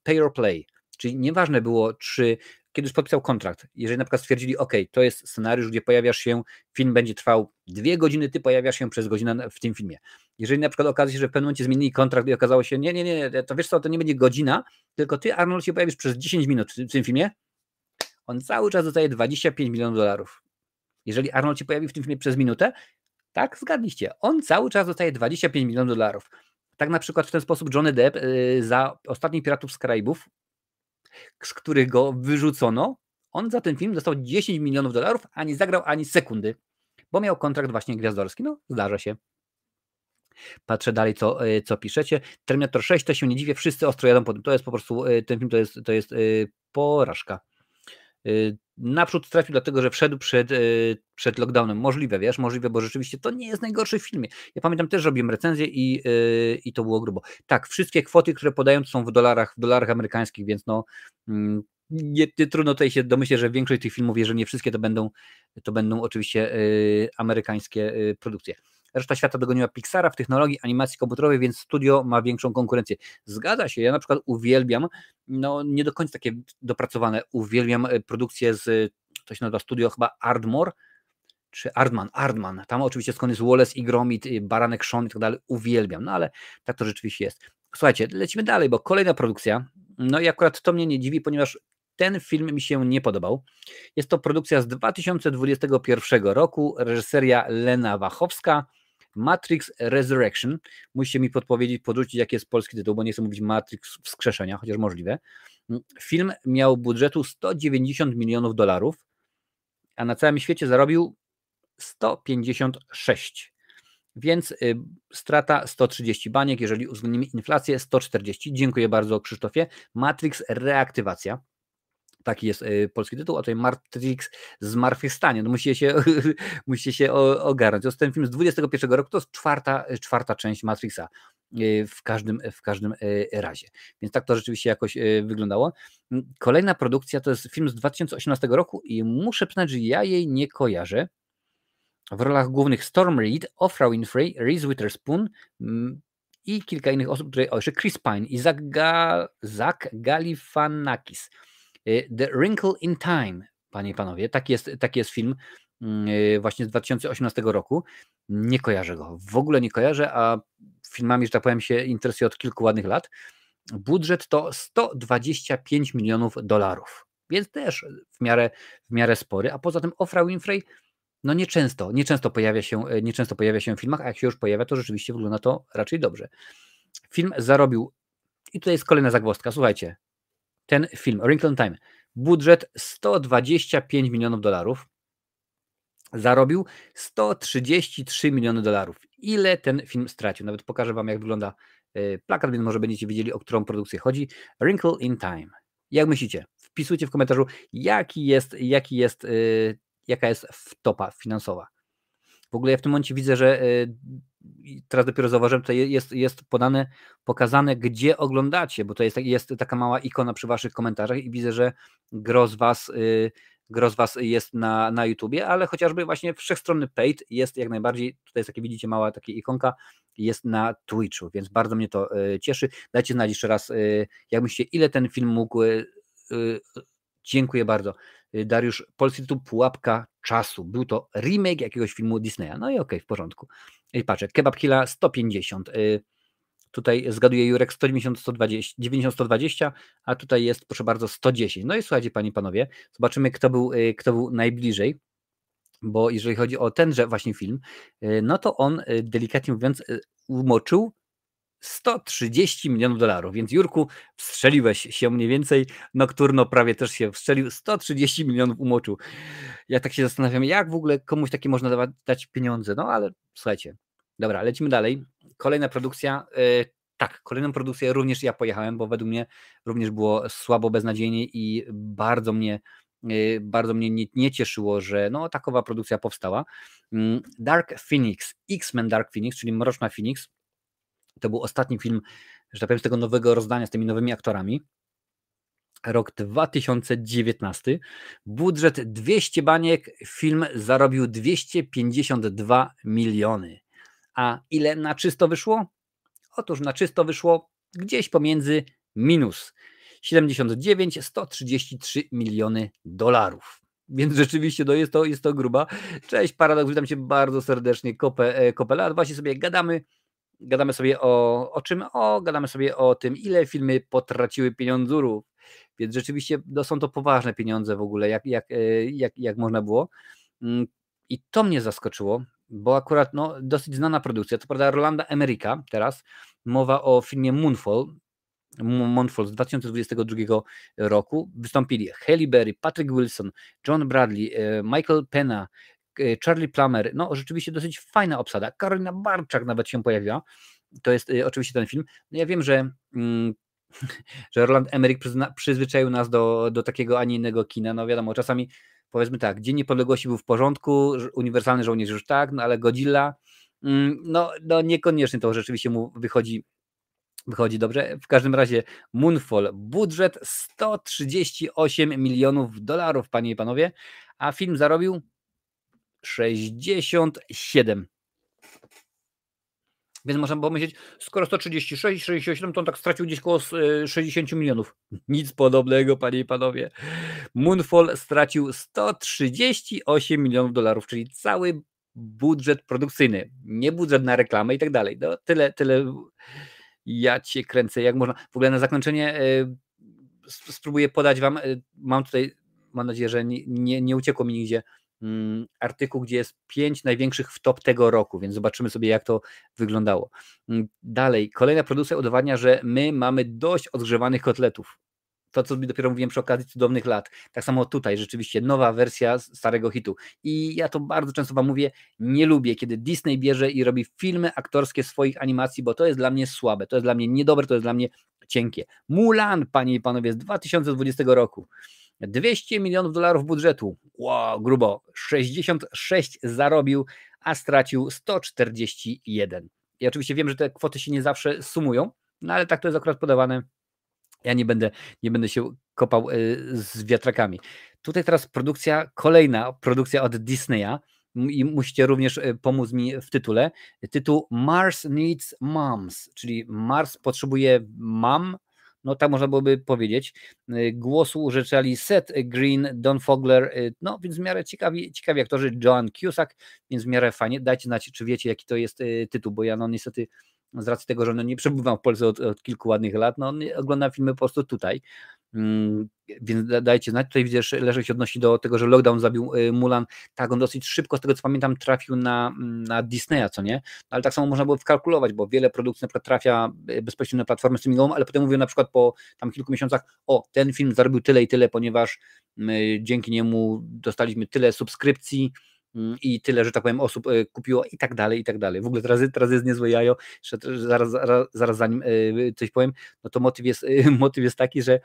pay or play, czyli nieważne było, czy kiedy już podpisał kontrakt, jeżeli na przykład stwierdzili, OK, to jest scenariusz, gdzie pojawiasz się, film będzie trwał dwie godziny, ty pojawiasz się przez godzinę w tym filmie. Jeżeli na przykład okaże się, że w pewnym momencie zmienili kontrakt i okazało się, nie, nie, nie, to wiesz co, to nie będzie godzina, tylko ty, Arnold, się pojawisz przez 10 minut w tym filmie, on cały czas dostaje 25 milionów dolarów. Jeżeli Arnold się pojawi w tym filmie przez minutę, tak, zgadliście, on cały czas dostaje 25 milionów dolarów. Tak na przykład w ten sposób Johnny Depp yy, za ostatnich Piratów z Karaibów z których go wyrzucono, on za ten film dostał 10 milionów dolarów, a nie zagrał ani sekundy, bo miał kontrakt właśnie gwiazdorski. No, zdarza się. Patrzę dalej, co, e, co piszecie. Terminator 6 to się nie dziwię, wszyscy ostro jadą po tym. To jest po prostu, e, ten film to jest, to jest e, porażka. Naprzód trafił dlatego, że wszedł przed, przed lockdownem. Możliwe, wiesz, możliwe, bo rzeczywiście to nie jest najgorszy w filmie. Ja pamiętam też, robiłem recenzję i, i to było grubo. Tak, wszystkie kwoty, które podają, są w dolarach, w dolarach amerykańskich, więc no mm, nie, nie, trudno tutaj się domyśleć, że większość tych filmów, jeżeli nie wszystkie, to będą, to będą oczywiście amerykańskie produkcje. Reszta świata dogoniła Pixara w technologii animacji komputerowej, więc studio ma większą konkurencję. Zgadza się, ja na przykład uwielbiam, no nie do końca takie dopracowane, uwielbiam e, produkcję z, to się nazywa studio chyba Ardmore, czy Ardman, Ardman, tam oczywiście skąd jest Wallace i Gromit, Baranek Sean i tak dalej, uwielbiam, no ale tak to rzeczywiście jest. Słuchajcie, lecimy dalej, bo kolejna produkcja, no i akurat to mnie nie dziwi, ponieważ ten film mi się nie podobał. Jest to produkcja z 2021 roku, reżyseria Lena Wachowska, Matrix Resurrection. Musicie mi podpowiedzieć, podrzucić, jaki jest polski tytuł, bo nie chcę mówić Matrix Wskrzeszenia, chociaż możliwe. Film miał budżetu 190 milionów dolarów, a na całym świecie zarobił 156. Więc y, strata 130 baniek, jeżeli uwzględnimy inflację 140. Dziękuję bardzo Krzysztofie. Matrix Reaktywacja. Taki jest y, polski tytuł, a tutaj Matrix Zmartwychwstanie. No musicie się, musicie się ogarnąć. To jest ten film z 21 roku, to jest czwarta, czwarta część Matrixa y, w każdym, w każdym y, razie. Więc tak to rzeczywiście jakoś wyglądało. Mm, kolejna produkcja to jest film z 2018 roku i muszę przyznać, że ja jej nie kojarzę. W rolach głównych Storm Reed, Oprah Winfrey, Reese Witherspoon mm, i kilka innych osób, które, o jeszcze Chris Pine i Zach, Ga, Zach Galifianakis. Y, The Wrinkle in Time, panie i panowie, taki jest, taki jest film mm, y, właśnie z 2018 roku. Nie kojarzę go, w ogóle nie kojarzę, a filmami, że tak powiem, się interesuję od kilku ładnych lat. Budżet to 125 milionów dolarów, więc też w miarę, w miarę spory, a poza tym Ofra Winfrey no nieczęsto, nieczęsto pojawia się, y, nieczęsto pojawia się w filmach, a jak się już pojawia, to rzeczywiście wygląda to raczej dobrze. Film zarobił, i tutaj jest kolejna zagwozdka, słuchajcie, ten film, Wrinkle Time, budżet 125 milionów dolarów, zarobił 133 miliony dolarów. Ile ten film stracił? Nawet pokażę Wam, jak wygląda e, plakat, więc może będziecie wiedzieli, o którą produkcję chodzi. Wrinkle in Time. Jak myślicie? Wpisujcie w komentarzu, jaki jest, jaki jest, yy, jaka jest wtopa finansowa. W ogóle ja w tym momencie widzę, że yy, teraz dopiero zauważyłem, tutaj jest, jest podane, pokazane, gdzie oglądacie, bo to jest, jest taka mała ikona przy waszych komentarzach i widzę, że gro z was, y, gro z was jest na, na YouTubie, ale chociażby właśnie wszechstronny paid jest jak najbardziej, tutaj jest takie, widzicie, mała taka ikonka, jest na Twitchu, więc bardzo mnie to y, cieszy. Dajcie znać jeszcze raz, y, jak myślicie, ile ten film mógł Dziękuję bardzo. Y, Dariusz, polski tytuł Pułapka Czasu. Był to remake jakiegoś filmu Disneya. No i okej, okay, w porządku. I patrzę, Kebab Killa 150. Tutaj zgaduje Jurek 190, 120, 90, 120, a tutaj jest, proszę bardzo, 110. No i słuchajcie, panie i panowie, zobaczymy, kto był, kto był najbliżej bo jeżeli chodzi o tenże właśnie film, no to on delikatnie mówiąc umoczył 130 milionów dolarów, więc Jurku, wstrzeliłeś się mniej więcej, Nocturno prawie też się wstrzelił, 130 milionów umoczył. Ja tak się zastanawiam, jak w ogóle komuś takie można dać pieniądze, no ale słuchajcie, dobra, lecimy dalej. Kolejna produkcja, yy, tak, kolejną produkcję również ja pojechałem, bo według mnie również było słabo, beznadziejnie i bardzo mnie yy, bardzo mnie nie, nie, cieszyło, że no, takowa produkcja powstała. Yy, Dark Phoenix, X-Men Dark Phoenix, czyli Mroczna Phoenix, to był ostatni film, że tak powiem, z tego nowego rozdania, z tymi nowymi aktorami. Rok 2019. Budżet 200 baniek, film zarobił 252 miliony. A ile na czysto wyszło? Otóż na czysto wyszło gdzieś pomiędzy minus 79, 133 miliony dolarów. Więc rzeczywiście no jest, to, jest to gruba. Cześć Paradoks, witam Cię bardzo serdecznie, Kope, e, Kopela. Właśnie sobie gadamy gadamy sobie o, o czym? O, gadamy sobie o tym, ile filmy potraciły pieniądzurów. Więc rzeczywiście no, są to poważne pieniądze w ogóle, jak, jak, e, jak, jak można było. Mm, I to mnie zaskoczyło, bo akurat no, dosyć znana produkcja, to prawda Rolanda Emeryka teraz, mowa o filmie Moonfall, Moonfall z 2022 roku, wystąpili Halle Berry, Patrick Wilson, John Bradley, e, Michael Pena, Charlie Plummer, no rzeczywiście dosyć fajna obsada. Karolina Barczak nawet się pojawiła. To jest y, oczywiście ten film. No ja wiem, że, mm, że Roland Emmerich przyzwyczaił nas do, do takiego, a nie innego kina. No wiadomo, czasami powiedzmy tak, Dzień Niepodległości był w porządku, Uniwersalny Żołnierz już tak, no ale Godzilla, mm, no, no niekoniecznie to rzeczywiście mu wychodzi wychodzi dobrze. W każdym razie Moonfall, budżet 138 milionów dolarów, panie i panowie, a film zarobił 67. Więc można pomyśleć, skoro 136, 67, to on tak stracił gdzieś około 60 e, milionów. Nic podobnego, panie i panowie. Moonfall stracił 138 milionów dolarów, czyli cały budżet produkcyjny, nie budżet na reklamę i tak dalej. No, tyle, tyle ja cię kręcę, jak można. W ogóle na zakończenie y, spróbuję podać wam, y, mam tutaj, mam nadzieję, że nie, nie, nie uciekło mi nigdzie, artykuł, gdzie jest pięć największych w top tego roku, więc zobaczymy sobie, jak to wyglądało. Mm, dalej, kolejna produkcja udowadnia, że my mamy dość odgrzewanych kotletów. To, co dopiero mówiłem przy okazji cudownych lat. Tak samo tutaj, rzeczywiście, nowa wersja starego hitu. I ja to bardzo często Wam mówię, nie lubię, kiedy Disney bierze i robi filmy aktorskie swoich animacji, bo to jest dla mnie słabe, to jest dla mnie niedobre, to jest dla mnie cienkie. Mulan, panie i panowie, z 2020 roku. 200 milionów dolarów budżetu. Wow, grubo. 66 zarobił, a stracił 141. I oczywiście wiem, że te kwoty się nie zawsze sumują, no ale tak to jest akurat podawane. Ja nie będę, nie będę się kopał y, z wiatrakami. Tutaj teraz produkcja, kolejna produkcja od Disneya i musicie również y, pomóc mi w tytule. Tytuł Mars Needs Moms, czyli Mars potrzebuje mam, no tak można byłoby powiedzieć. Y, głosu użyczali Seth Green, Don Fogler, y, no więc w miarę ciekawi, ciekawi aktorzy, Joan Cusack, więc w miarę fajnie. Dajcie znać, czy wiecie, jaki to jest y, tytuł, bo ja no niestety z racji tego, że no nie przebywam w Polsce od, od kilku ładnych lat, no oglądam filmy po prostu tutaj. Mm, więc dajcie znać. Tutaj widzę, że Leszek się odnosi do tego, że lockdown zabił y, Mulan. Tak, on dosyć szybko, z tego co pamiętam, trafił na, na Disneya, co nie? No, ale tak samo można było wkalkulować, bo wiele produkcji na przykład trafia y, bezpośrednio na platformę streamingową, ale potem mówią na przykład po tam kilku miesiącach, o, ten film zarobił tyle i tyle, ponieważ my dzięki niemu dostaliśmy tyle subskrypcji, mm, i tyle, że tak powiem, osób y, kupiło i tak dalej, i tak dalej. W ogóle teraz, teraz jest niezłe jajo, zaraz, zaraz, zaraz zanim coś powiem, no to motyw jest, motyw jest taki, że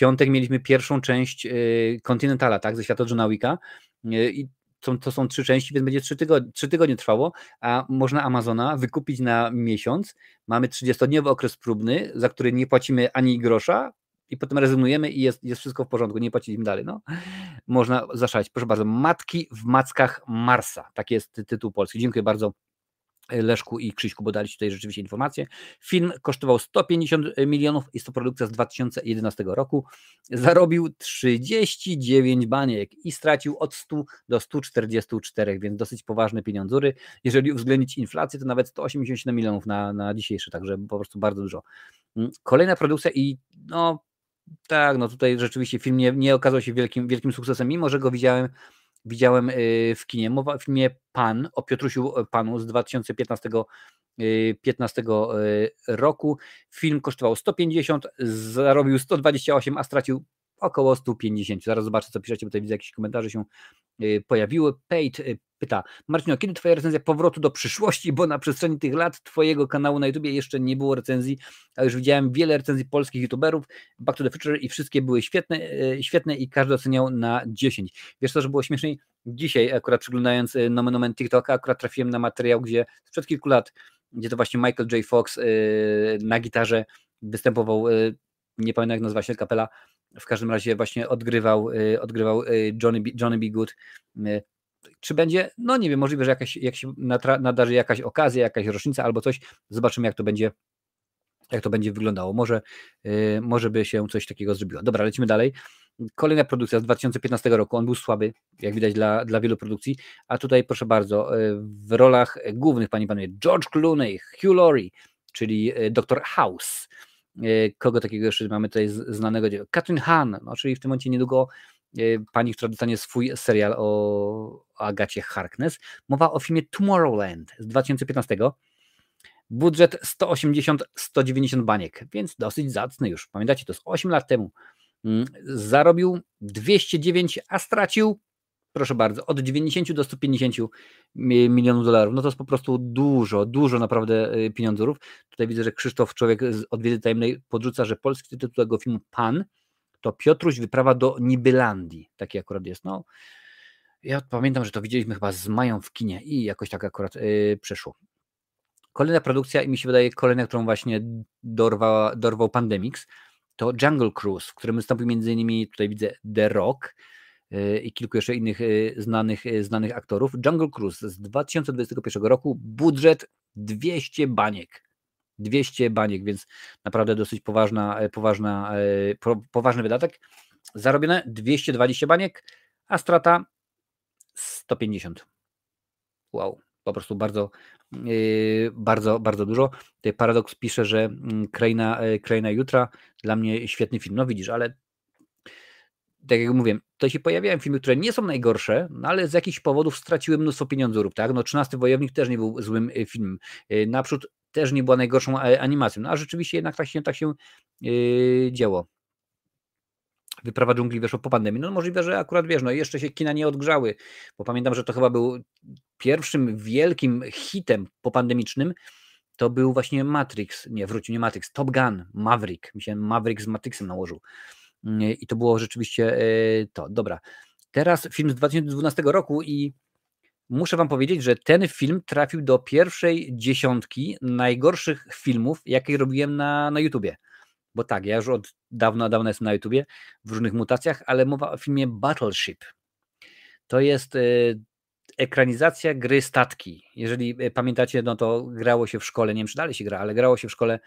piątek mieliśmy pierwszą część y, Continentala, tak, ze świata Johna Wicka y, i to, to są trzy części, więc będzie trzy tygodnie, trzy tygodnie trwało, a można Amazona wykupić na miesiąc. Mamy 30-dniowy okres próbny, za który nie płacimy ani grosza i potem rezygnujemy i jest, jest wszystko w porządku, nie płaciliśmy dalej. No, można zaszaleć. Proszę bardzo, Matki w mackach Marsa, taki jest tytuł polski. Dziękuję bardzo Leszku i Krzyśku, bo dali tutaj rzeczywiście informacje. Film kosztował 150 milionów, jest to produkcja z 2011 roku. Zarobił 39 baniek i stracił od 100 do 144, więc dosyć poważne pieniądzury. Jeżeli uwzględnić inflację, to nawet 187 milionów na, na dzisiejszy, także po prostu bardzo dużo. Mm, kolejna produkcja i no tak, no tutaj rzeczywiście film nie, nie okazał się wielkim, wielkim sukcesem, mimo że go widziałem widziałem y, w kinie. Mowa o filmie Pan, o Piotrusiu e, Panu z 2015 15 y, y, roku. Film kosztował 150, zarobił 128, a stracił około 150. Zaraz zobaczę, co piszecie, bo tutaj widzę jakieś komentarze się y, pojawiły. Pate y, pyta, Marcino, kiedy twoja recenzja powrotu do przyszłości, bo na przestrzeni tych lat twojego kanału na YouTubie jeszcze nie było recenzji, a już widziałem wiele recenzji polskich YouTuberów, Back to the Future i wszystkie były świetne, y, świetne i każdy oceniał na 10. Wiesz co, że było śmieszniej? Dzisiaj akurat przyglądając nomen omen TikToka, akurat trafiłem na materiał, gdzie sprzed kilku lat, gdzie to właśnie Michael J. Fox na gitarze występował, nie pamiętam jak nazywa się kapela, w każdym razie właśnie odgrywał, y, odgrywał y, Johnny, Johnny B. Good. Y, czy będzie? No nie wiem, możliwe, że jakaś, jak się nadarzy jakaś okazja, jakaś rocznica albo coś. Zobaczymy, jak to będzie, jak to będzie wyglądało. Może, może by się coś takiego zrobiło. Dobra, lecimy dalej. Kolejna produkcja z 2015 roku. On był słaby, jak widać, dla, dla wielu produkcji. A tutaj, proszę bardzo, w rolach głównych, pani panowie, George Clooney, Hugh Laurie, czyli Dr. House. E, kogo takiego jeszcze mamy tutaj znanego? Katrin Han, no, czyli w tym momencie niedługo e, pani, która dostanie swój serial o Agacie Harkness. Mowa o filmie Tomorrowland z 2015. Budżet 180-190 baniek, więc dosyć zacny już. Pamiętacie, to jest 8 lat temu. Mm, zarobił 209, a stracił proszę bardzo, od 90 do 150 milionów dolarów. No to jest po prostu dużo, dużo naprawdę y, pieniądzów. Tutaj widzę, że Krzysztof, człowiek z odwiedzy tajemnej, podrzuca, że polski tytuł tego filmu Pan to Piotruś wyprawa do Nibylandii. Taki akurat jest. No, ja pamiętam, że to widzieliśmy chyba z Mają w kinie i jakoś tak akurat yy, przeszło. Kolejna produkcja i mi się wydaje kolejna, którą właśnie dorwa, dorwał Pandemix, to Jungle Cruise, w którym wystąpił między innymi, tutaj widzę The Rock, i kilku jeszcze innych y, znanych, y, znanych aktorów. Jungle Cruise z 2021 roku, budżet 200 baniek. 200 baniek, więc naprawdę dosyć poważna, e, poważna, e, poważny wydatek. Zarobione 220 baniek, a strata 150. Wow, po prostu bardzo, y, bardzo, bardzo dużo. Tutaj Paradox pisze, że mm, Kraina, e, Kraina Jutra dla mnie świetny film. No widzisz, ale tak jak mówię, to się pojawiają filmy, które nie są najgorsze, no ale z jakichś powodów straciły mnóstwo pieniądzów, tak? No 13 Wojownik też nie był złym y, filmem. Y, naprzód też nie była najgorszą animacją, no a rzeczywiście jednak tak się, tak się yy, działo. Wyprawa dżungli weszło po pandemii. No możliwe, że akurat wiesz, no jeszcze się kina nie odgrzały, bo pamiętam, że to chyba był pierwszym wielkim hitem popandemicznym, to był właśnie Matrix, nie, wrócił, nie Matrix, Top Gun, Maverick, mi się Maverick z Matrixem nałożył. I to było rzeczywiście e, to. Dobra. Teraz film z 2012 roku i muszę Wam powiedzieć, że ten film trafił do pierwszej dziesiątki najgorszych filmów, jakie robiłem na, na YouTubie. Bo tak, ja już od dawna, dawna jestem na YouTubie w różnych mutacjach, ale mowa o filmie Battleship. To jest e, ekranizacja gry statki. Jeżeli e, pamiętacie, no to grało się w szkole, nie wiem czy dalej się gra, ale grało się w szkole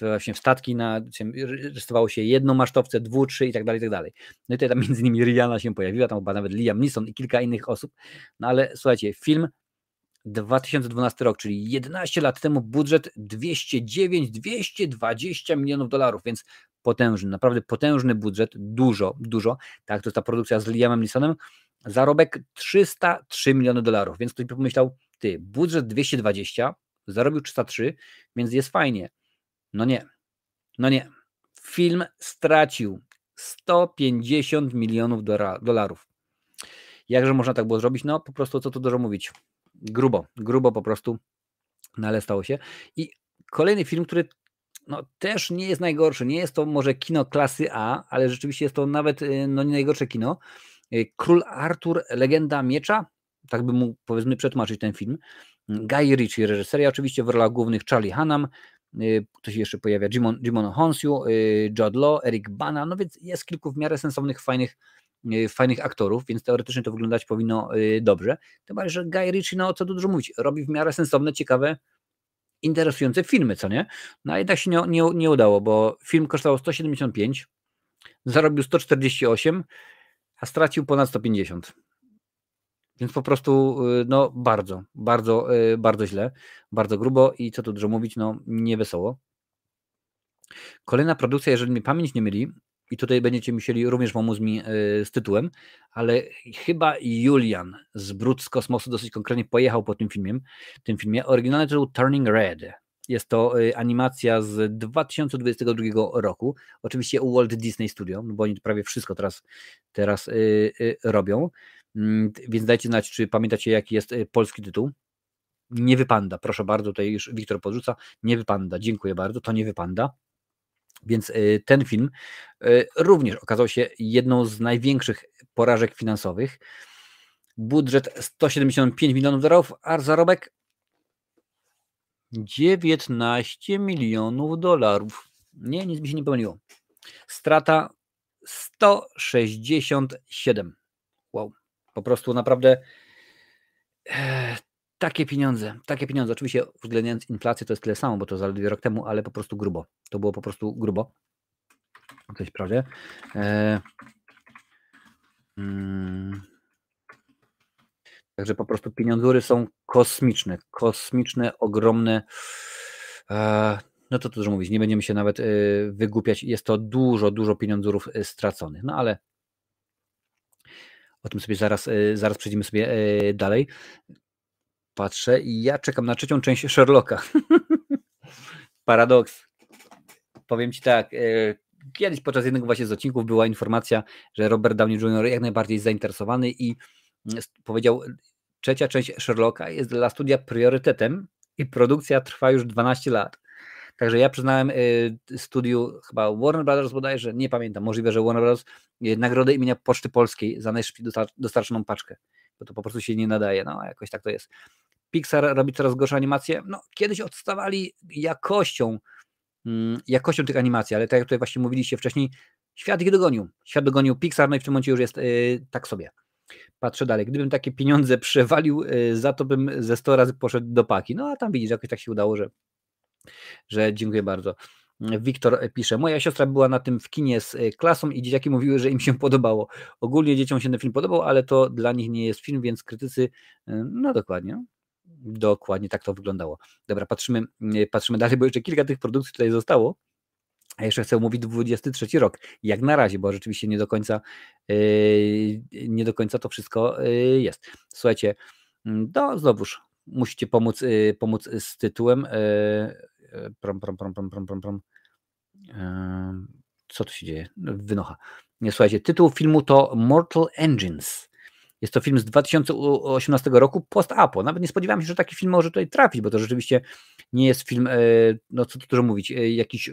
właśnie w statki, na, rysowało się jedną masztowce, dwu, trzy i tak dalej, i tak dalej. No i tutaj tam między innymi Rihanna się pojawiła, tam chyba nawet Liam Neeson i kilka innych osób, no ale słuchajcie, film 2012 rok, czyli 11 lat temu budżet 209-220 milionów dolarów, więc potężny, naprawdę potężny budżet, dużo, dużo, tak, to jest ta produkcja z Liamem Neesonem, zarobek 303 miliony dolarów, więc ktoś pomyślał, ty, budżet 220, zarobił 303, więc jest fajnie. No nie. No nie. Film stracił 150 milionów dolarów. Jakże można tak było zrobić? No po prostu co tu dużo mówić. Grubo, grubo po prostu, no ale stało się. I kolejny film, który no, też nie jest najgorszy. Nie jest to może kino klasy A, ale rzeczywiście jest to nawet y, no, nie najgorsze kino. Y, Król Artur, Legenda Miecza, tak bym mógł powiedzmy przetłumaczyć ten film. Guy Ritchie, reżyseria oczywiście w rolach głównych Charlie Hunnam, Y, ktoś jeszcze pojawia, Jimon, Jimon Honsiu, y, Judd Law, Eric Bana, no więc jest kilku w miarę sensownych, fajnych fajnych aktorów, więc teoretycznie to wyglądać powinno dobrze. Tym bardziej, że Guy Ritchie, no co tu dużo mówić, robi w miarę sensowne, ciekawe, interesujące filmy, co nie? No a jednak się nie, nie, nie udało, bo film kosztował 175, zarobił 148, a stracił ponad 150. Więc po prostu no bardzo, bardzo, bardzo źle, bardzo grubo i co tu dużo mówić, no nie wesoło. Kolejna produkcja, jeżeli mi pamięć nie myli, i tutaj będziecie musieli również pomóc mi e, z tytułem, ale chyba Julian z Brud z kosmosu dosyć konkretnie pojechał po tym filmie. Tym filmie. Oryginalny tytuł Turning Red. Jest to animacja z 2022 roku. Oczywiście u Walt Disney Studio, bo oni prawie wszystko teraz, teraz robią. Mm, więc dajcie znać, czy pamiętacie, jaki jest polski tytuł. Nie wypanda, proszę bardzo, tutaj już Wiktor podrzuca. Nie wypanda, dziękuję bardzo, to nie wypanda. Więc y, ten film y, również okazał się jedną z największych porażek finansowych. Budżet 175 milionów dolarów, a zarobek 19 milionów dolarów. Nie, nic mi się nie pomyliło. Strata 167. Po prostu naprawdę e, takie pieniądze, takie pieniądze. Oczywiście uwzględniając inflację to jest tyle samo, bo to zaledwie rok temu, ale po prostu grubo. To było po prostu grubo. Coś prawie. E, mm, także po prostu pieniądzury są kosmiczne, kosmiczne, ogromne. E, no to dużo mówić, nie będziemy się nawet wygłupiać. Jest to dużo, dużo pieniądzurów straconych. No ale o tym sobie zaraz, e, zaraz przejdziemy sobie dalej patrzę i ja czekam na trzecią część Sherlocka. Paradoks. Powiem Ci tak, e, kiedyś podczas jednego właśnie z odcinków była informacja, że Robert Downey Jr. jak najbardziej zainteresowany i mm, powiedział, trzecia część Sherlocka jest dla studia priorytetem i produkcja trwa już 12 lat. Także ja przyznałem e, studiu chyba Warner Brothers bodajże, nie pamiętam, możliwe, że Warner Brothers e, nagrodę imienia Poczty Polskiej za najszybciej dostarczoną paczkę, bo to po prostu się nie nadaje, no jakoś tak to jest. Pixar robi coraz gorsze animacje. No, kiedyś odstawali jakością, mm, jakością tych animacji, ale tak jak tutaj właśnie mówiliście wcześniej, świat ich dogonił. Świat dogonił Pixar, no i w tym momencie już jest yy, tak sobie. Patrzę dalej. Gdybym takie pieniądze przewalił, za to bym ze 100 razy poszedł do paki. No a tam widzisz, jakoś tak się udało, że, że dziękuję bardzo. Wiktor pisze, moja siostra była na tym w kinie z y, klasą i dzieciaki mówiły, że im się podobało. Ogólnie dzieciom się ten film podobał, ale to dla nich nie jest film, więc krytycy, y, no dokładnie, Dokładnie tak to wyglądało. Dobra, patrzymy, mm, patrzymy dalej, bo jeszcze kilka tych produkcji tutaj zostało. A jeszcze chcę omówić 23 rok, jak na razie, bo rzeczywiście nie do końca, nie do końca to wszystko jest. Słuchajcie, no znowuż musicie pomóc, pomóc z tytułem. Prom, prom, prom, prom, prom, prom, prom. Co tu się dzieje? Wynocha. Słuchajcie, tytuł filmu to Mortal Engines. Jest to film z 2018 roku, post-apo. Nawet nie spodziewałem się, że taki film może tutaj trafić, bo to rzeczywiście nie jest film, e, no co tu dużo mówić, e, jakiś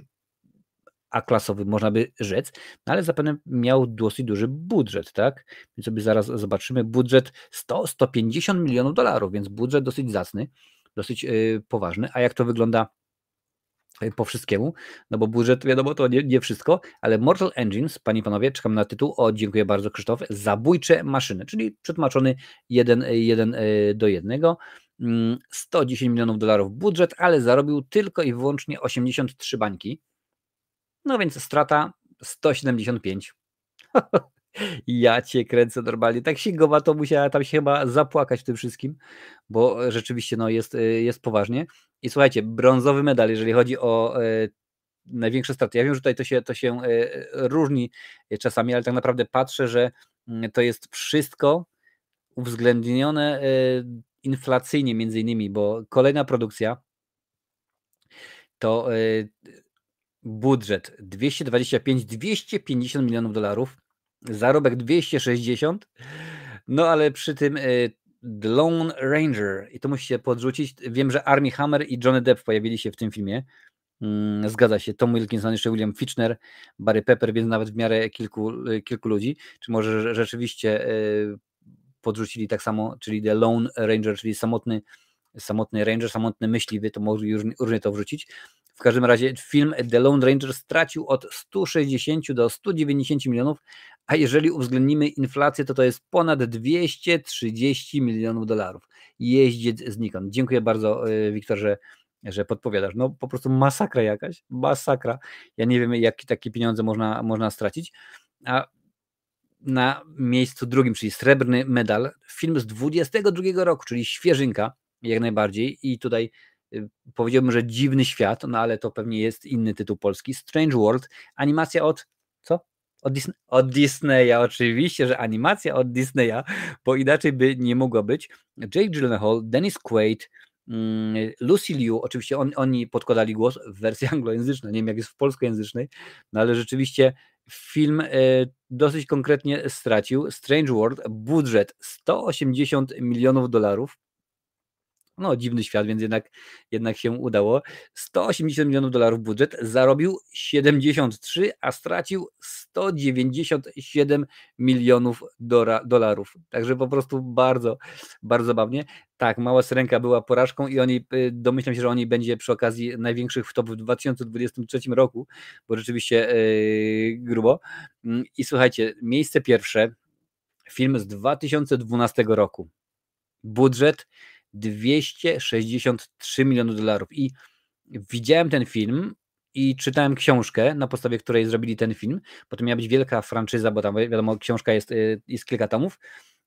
A-klasowy, można by rzec, no ale zapewne miał dosyć duży budżet, tak? Więc sobie zaraz zobaczymy. Budżet 100-150 milionów dolarów, więc budżet dosyć zacny, dosyć e, poważny. A jak to wygląda po wszystkiemu, no bo budżet, wiadomo, to nie, nie wszystko, ale Mortal Engines, panie i panowie, czekam na tytuł, o dziękuję bardzo Krzysztof, Zabójcze maszyny, czyli przetłumaczony jeden, jeden e, do jednego, 110 mm, milionów dolarów budżet, ale zarobił tylko i wyłącznie 83 bańki, no więc strata 175. Ja cię kręcę normalnie. Tak się to musiała tam się chyba zapłakać w tym wszystkim, bo rzeczywiście no, jest, y, jest poważnie. I słuchajcie, brązowy medal, jeżeli chodzi o e, największe straty. Ja wiem, że tutaj to się, to się e, różni czasami, ale tak naprawdę patrzę, że mm, to jest wszystko uwzględnione e, inflacyjnie między innymi, bo kolejna produkcja to budżet 225-250 milionów dolarów zarobek 260, no ale przy tym y, The Lone Ranger i to musicie podrzucić. Wiem, że Army Hammer i Johnny Depp pojawili się w tym filmie. Mm, zgadza się, Tom Wilkinson, jeszcze William Fitchner, Barry Pepper, więc nawet w miarę kilku, y, kilku ludzi. Czy może rzeczywiście y, podrzucili tak samo, czyli The Lone Ranger, czyli samotny, samotny ranger, samotny myśliwy, to mogli różnie to wrzucić. W każdym razie film The Lone Ranger stracił od 160 do 190 milionów, a jeżeli uwzględnimy inflację, to to jest ponad 230 milionów dolarów. Jeździec znikąd. Dziękuję bardzo, y, Wiktor, że, podpowiadasz. No po prostu masakra jakaś, masakra. Ja nie wiem, jakie takie pieniądze można, można stracić. A na miejscu drugim, czyli srebrny medal, film z 22 roku, czyli świeżynka, jak najbardziej. I tutaj y, powiedziałbym, że dziwny świat, no ale to pewnie jest inny tytuł polski. Strange World, animacja od? Od, od Disneya, oczywiście, że animacja od Disneya, bo inaczej by nie mogła być. Jake Gyllenhaal, Dennis Quaid, mm, Lucy Liu, oczywiście on, oni podkładali głos w wersji anglojęzycznej, nie wiem jak jest w polskojęzycznej, no ale rzeczywiście film e, dosyć konkretnie stracił. Strange World, budżet 180 milionów dolarów, no, dziwny świat, więc jednak, jednak się udało. 180 milionów dolarów budżet, zarobił 73, a stracił 197 milionów dolarów. Także po prostu bardzo, bardzo zabawnie. Tak, Mała Syrenka była porażką i oni, y, domyślam się, że oni będzie przy okazji największych wtopów w 2023 roku, bo rzeczywiście yy, grubo. Mm, I słuchajcie, miejsce pierwsze, film z 2012 roku. Budżet 263 miliony dolarów. I widziałem ten film i czytałem książkę, na podstawie której zrobili ten film, bo to miała być wielka franczyza, bo tam wiadomo, książka jest, y, jest kilka tomów.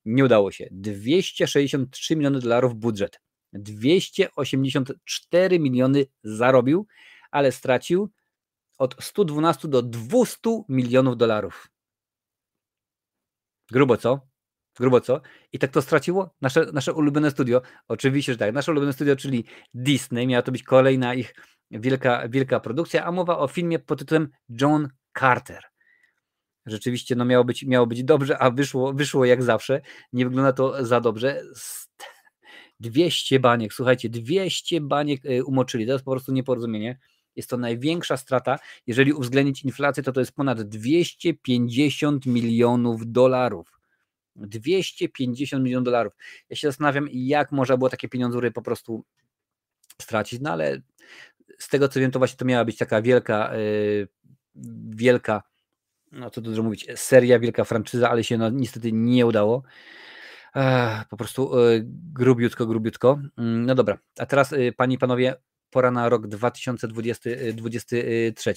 Nie udało się. 263 miliony dolarów budżet. 284 miliony zarobił, ale stracił od 112 do 200 milionów dolarów. Grubo co? Grubo co? I tak to straciło? Nasze, nasze ulubione studio, oczywiście, że tak, nasze ulubione studio, czyli Disney, miała to być kolejna ich wielka, wielka produkcja, a mowa o filmie pod tytułem John Carter. Rzeczywiście no miało, być, miało być dobrze, a wyszło, wyszło jak zawsze. Nie wygląda to za dobrze. 200 baniek, słuchajcie, 200 baniek y, umoczyli. To jest po prostu nieporozumienie. Jest to największa strata. Jeżeli uwzględnić inflację, to to jest ponad 250 milionów dolarów. 250 milionów dolarów. Ja się zastanawiam, jak można było takie pieniądze po prostu stracić, no ale z tego co wiem, to właśnie to miała być taka wielka, yy, wielka, no co tu dużo mówić, seria, wielka franczyza, ale się no, niestety nie udało. Ech, po prostu yy, grubiutko, grubiutko. Yy, no dobra, a teraz yy, panie i panowie, pora na rok 2023.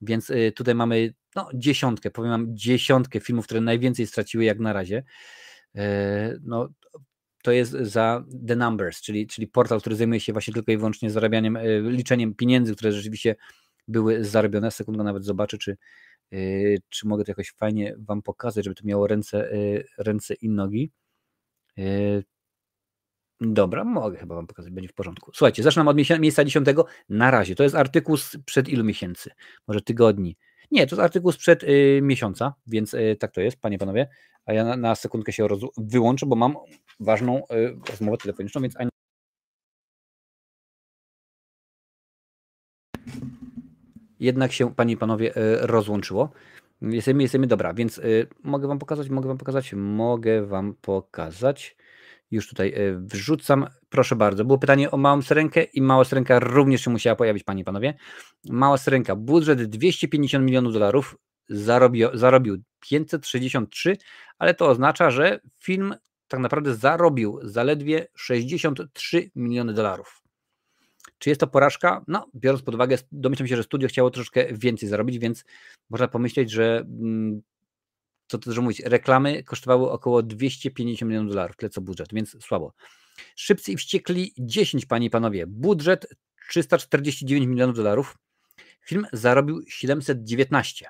Więc y, tutaj mamy no, dziesiątkę, powiem wam, dziesiątkę filmów, które najwięcej straciły jak na razie. E, no, to jest za The Numbers, czyli, czyli portal, który zajmuje się właśnie tylko i wyłącznie zarabianiem, e, liczeniem pieniędzy, które rzeczywiście były zarobione. Sekundkę nawet zobaczę, czy, e, czy mogę to jakoś fajnie Wam pokazać, żeby to miało ręce, ręce i nogi. Dobra, mogę chyba Wam pokazać, będzie w porządku. Słuchajcie, zaczynam od miejsca dziesiątego. Na razie, to jest artykuł sprzed ilu miesięcy? Może tygodni. Nie, to jest artykuł sprzed y, miesiąca, więc y, tak to jest, panie, panowie. A ja na, na sekundkę się roz, wyłączę, bo mam ważną y, rozmowę telefoniczną, więc. Jednak się, panie i panowie, y, rozłączyło. Jesteśmy, jesteśmy, dobra, więc y, mogę wam pokazać, mogę wam pokazać, mogę wam pokazać. Już tutaj e, wrzucam. Proszę bardzo. Było pytanie o małą syrenkę i mała syrenka również się musiała pojawić, panie i panowie. Mała syrenka, budżet 250 milionów dolarów, zarobił, zarobił 563, ale to oznacza, że film tak naprawdę zarobił zaledwie 63 miliony dolarów. Czy jest to porażka? No, biorąc pod uwagę, domyślam się, że studio chciało troszkę więcej zarobić, więc można pomyśleć, że mm, co to dużo mówić, reklamy kosztowały około 250 milionów dolarów, tyle co budżet, więc słabo. Szybcy i wściekli 10, panie i panowie. Budżet 349 milionów dolarów. Film zarobił 719,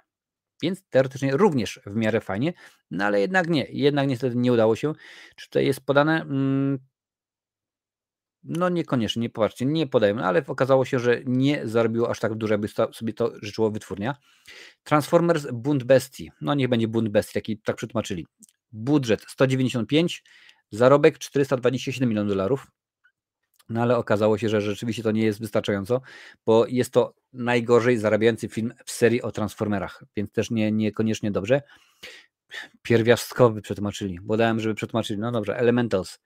więc teoretycznie również w miarę fajnie, no ale jednak nie, jednak niestety nie udało się. Czy tutaj jest podane? No niekoniecznie, nie popatrzcie, nie podajemy, ale okazało się, że nie zarobiło aż tak dużo, jakby sobie to życzyło wytwórnia. Transformers Bunt Bestii, no niech będzie Bunt Bestii, taki tak przetłumaczyli. Budżet 195, zarobek 427 milionów dolarów, no ale okazało się, że rzeczywiście to nie jest wystarczająco, bo jest to najgorzej zarabiający film w serii o Transformerach, więc też nie, niekoniecznie dobrze. Pierwiastkowy przetłumaczyli, bo dałem, żeby przetłumaczyli, no dobrze, Elementals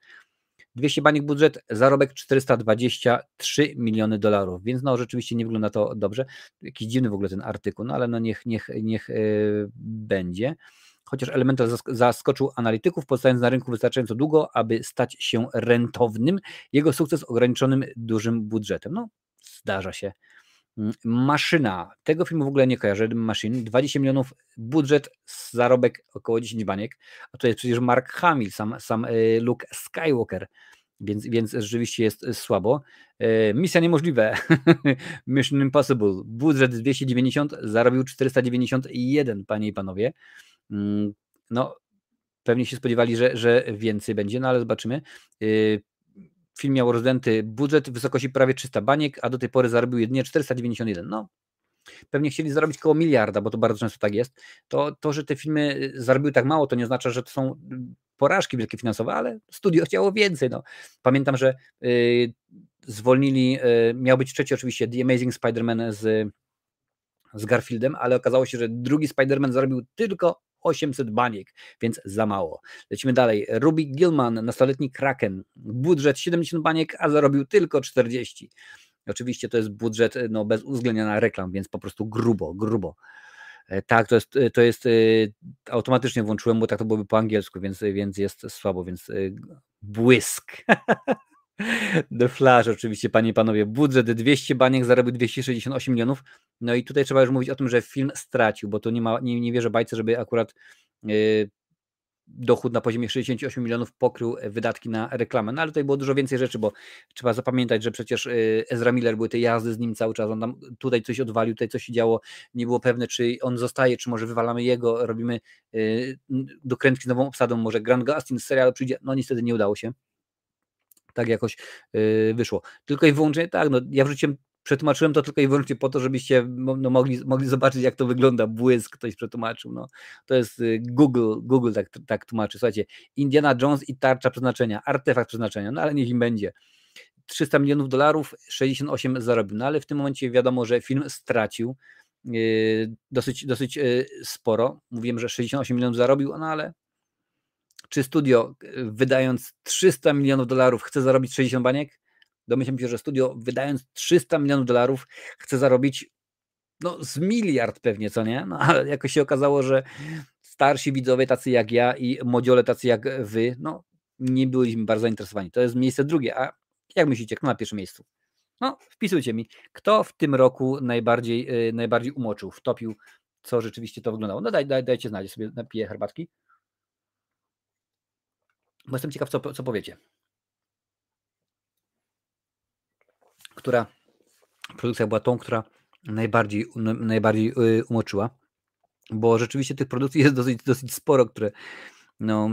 200 banik budżet, zarobek 423 miliony dolarów, więc no rzeczywiście nie wygląda to dobrze. Jakiś dziwny w ogóle ten artykuł, no ale no niech, niech, niech yy, będzie. chociaż Elemental zaskoczył analityków, pozostając na rynku wystarczająco długo, aby stać się rentownym. Jego sukces ograniczonym dużym budżetem. No, zdarza się. Mm, maszyna. Tego filmu w ogóle nie kojarzę. Machine. 20 milionów budżet, zarobek około 10 baniek. A to jest przecież Mark Hamill, sam, sam y, Luke Skywalker. Więc, więc rzeczywiście jest słabo. Y, misja niemożliwe. Mission Impossible. Budżet 290, zarobił 491, panie i panowie. Mm, no, pewnie się spodziewali, że, że więcej będzie, no ale zobaczymy. Film miał rozdęty budżet w wysokości prawie 300 baniek, a do tej pory zarobił jedynie 491. No, pewnie chcieli zarobić koło miliarda, bo to bardzo często tak jest. To, to że te filmy y, zarobiły tak mało, to nie oznacza, że to są y, porażki wielkie finansowe, ale studio chciało więcej. No. Pamiętam, że y, zwolnili, miał być trzeci oczywiście The Amazing Spider-Man z, z Garfieldem, ale okazało się, że drugi Spider-Man zarobił tylko 800 baniek, więc za mało. Lecimy dalej. Ruby Gilman, nastoletni Kraken, budżet 70 baniek, a zarobił tylko 40. Oczywiście to jest budżet no, bez uwzględnienia na reklam, więc po prostu grubo, grubo. E, tak, to jest, to jest e, automatycznie włączyłem, bo tak to byłoby po angielsku, więc, więc jest słabo, więc e, błysk. The Flash oczywiście, panie i panowie. Budżet 200 baniek, zarobił 268 milionów. No i tutaj trzeba już mówić o tym, że film stracił, bo to nie ma, nie, nie wierzę bajce, żeby akurat yy, dochód na poziomie 68 milionów pokrył wydatki na reklamę. No ale tutaj było dużo więcej rzeczy, bo trzeba zapamiętać, że przecież yy, Ezra Miller były te jazdy z nim cały czas, on tam tutaj coś odwalił, tutaj coś się działo, nie było pewne, czy on zostaje, czy może wywalamy jego, robimy yy, dokrętki z nową obsadą, może Grant Gustin z serialu przyjdzie, no niestety nie udało się tak jakoś yy, wyszło. Tylko i wyłącznie tak, no ja wrzuciłem, przetłumaczyłem to tylko i wyłącznie po to, żebyście no, mogli, mogli zobaczyć, jak to wygląda. Błysk ktoś przetłumaczył. No. To jest y, Google, Google tak, tak tłumaczy. Słuchajcie, Indiana Jones i tarcza przeznaczenia, artefakt przeznaczenia, no ale niech im będzie. 300 milionów dolarów, 68 zarobił. No ale w tym momencie wiadomo, że film stracił yy, dosyć, dosyć yy, sporo. Mówiłem, że 68 milionów zarobił, no ale czy studio e, wydając 300 milionów dolarów chce zarobić 60 baniek? Domyślam się, że studio wydając 300 milionów dolarów chce zarobić no z miliard pewnie, co nie? No ale jakoś się okazało, że starsi widzowie tacy jak ja i młodziole tacy jak wy, no nie byliśmy bardzo zainteresowani. To jest miejsce drugie, a jak myślicie, kto na pierwszym miejscu? No, wpisujcie mi, kto w tym roku najbardziej, yy, najbardziej umoczył, wtopił, co rzeczywiście to wyglądało. No daj, daj, dajcie znać, sobie napiję herbatki. Bo jestem ciekaw, co, co powiecie. Która produkcja była tą, która najbardziej, najbardziej y, umoczyła, bo rzeczywiście tych produkcji jest dosyć, dosyć sporo, które no,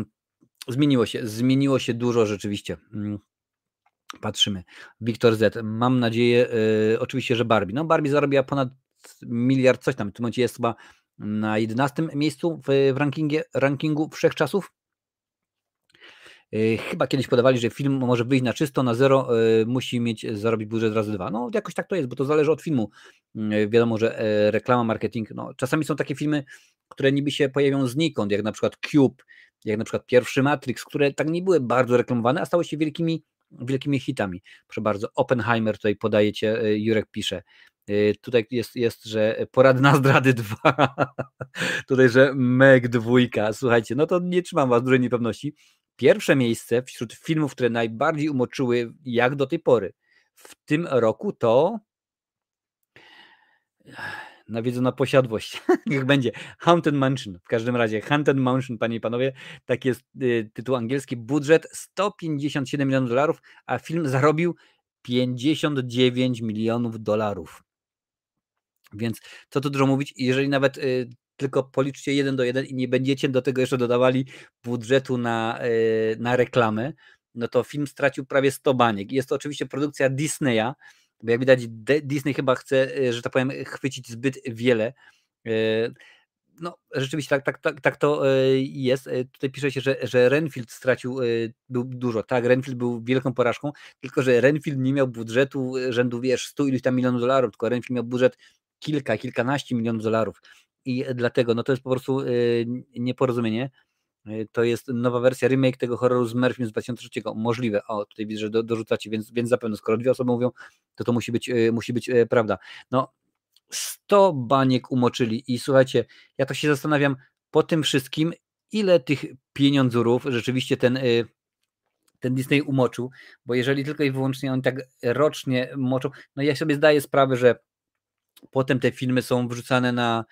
zmieniło się, zmieniło się dużo rzeczywiście. Mm, patrzymy. Wiktor Z. Mam nadzieję, y, oczywiście, że Barbie. No Barbie zarobiła ponad miliard coś tam. W tym momencie jest chyba na 11 miejscu w, w rankingu, rankingu wszechczasów. Y, chyba kiedyś podawali, że film może wyjść na czysto, na zero, y, musi mieć, zarobić budżet razy dwa. No jakoś tak to jest, bo to zależy od filmu. Y, wiadomo, że e, reklama, marketing, no czasami są takie filmy, które niby się pojawią znikąd, jak na przykład Cube, jak na przykład pierwszy Matrix, które tak nie były bardzo reklamowane, a stały się wielkimi, wielkimi hitami. Proszę bardzo, Oppenheimer tutaj podajecie, Jurek pisze. Tutaj jest, jest, że poradna zdrady 2. tutaj, że Meg dwójka. Słuchajcie, no to nie trzymam was dużej niepewności. Pierwsze miejsce wśród filmów, które najbardziej umoczyły jak do tej pory w tym roku to nawiedzona posiadłość. Niech będzie. Haunted Mansion. W każdym razie Haunted Mansion, panie i panowie, tak jest y, tytuł angielski. Budżet 157 milionów dolarów, a film zarobił 59 milionów dolarów. Więc co tu dużo mówić, jeżeli nawet y, tylko policzcie jeden do jeden i nie będziecie do tego jeszcze dodawali budżetu na, e, na reklamę, no to film stracił prawie 100 baniek. Jest to oczywiście produkcja Disneya, bo jak widać Disney chyba chce, e, że tak powiem, chwycić zbyt wiele. E, no, rzeczywiście tak, tak, tak, tak to jest. Tutaj pisze się, że, że Renfield stracił był dużo. Tak, Renfield był wielką porażką, tylko że Renfield nie miał budżetu rzędu, wiesz, 100 iluś tam milionów dolarów, tylko Renfield miał budżet kilka, kilkanaście milionów dolarów i dlatego no to jest po prostu y, nieporozumienie. Y, to jest nowa wersja, remake tego horroru z Murphym z 2003. Możliwe. O, tutaj widzę, że do, dorzucacie, więc, więc zapewne, skoro dwie osoby mówią, to to musi być, y, musi być prawda. No, 100 baniek umoczyli i słuchajcie, ja to się zastanawiam po tym wszystkim, ile tych pieniądzurów rzeczywiście ten, ten Disney umoczył, bo jeżeli tylko i wyłącznie oni tak rocznie moczą, no ja sobie zdaję sprawę, że potem te filmy są wrzucane na,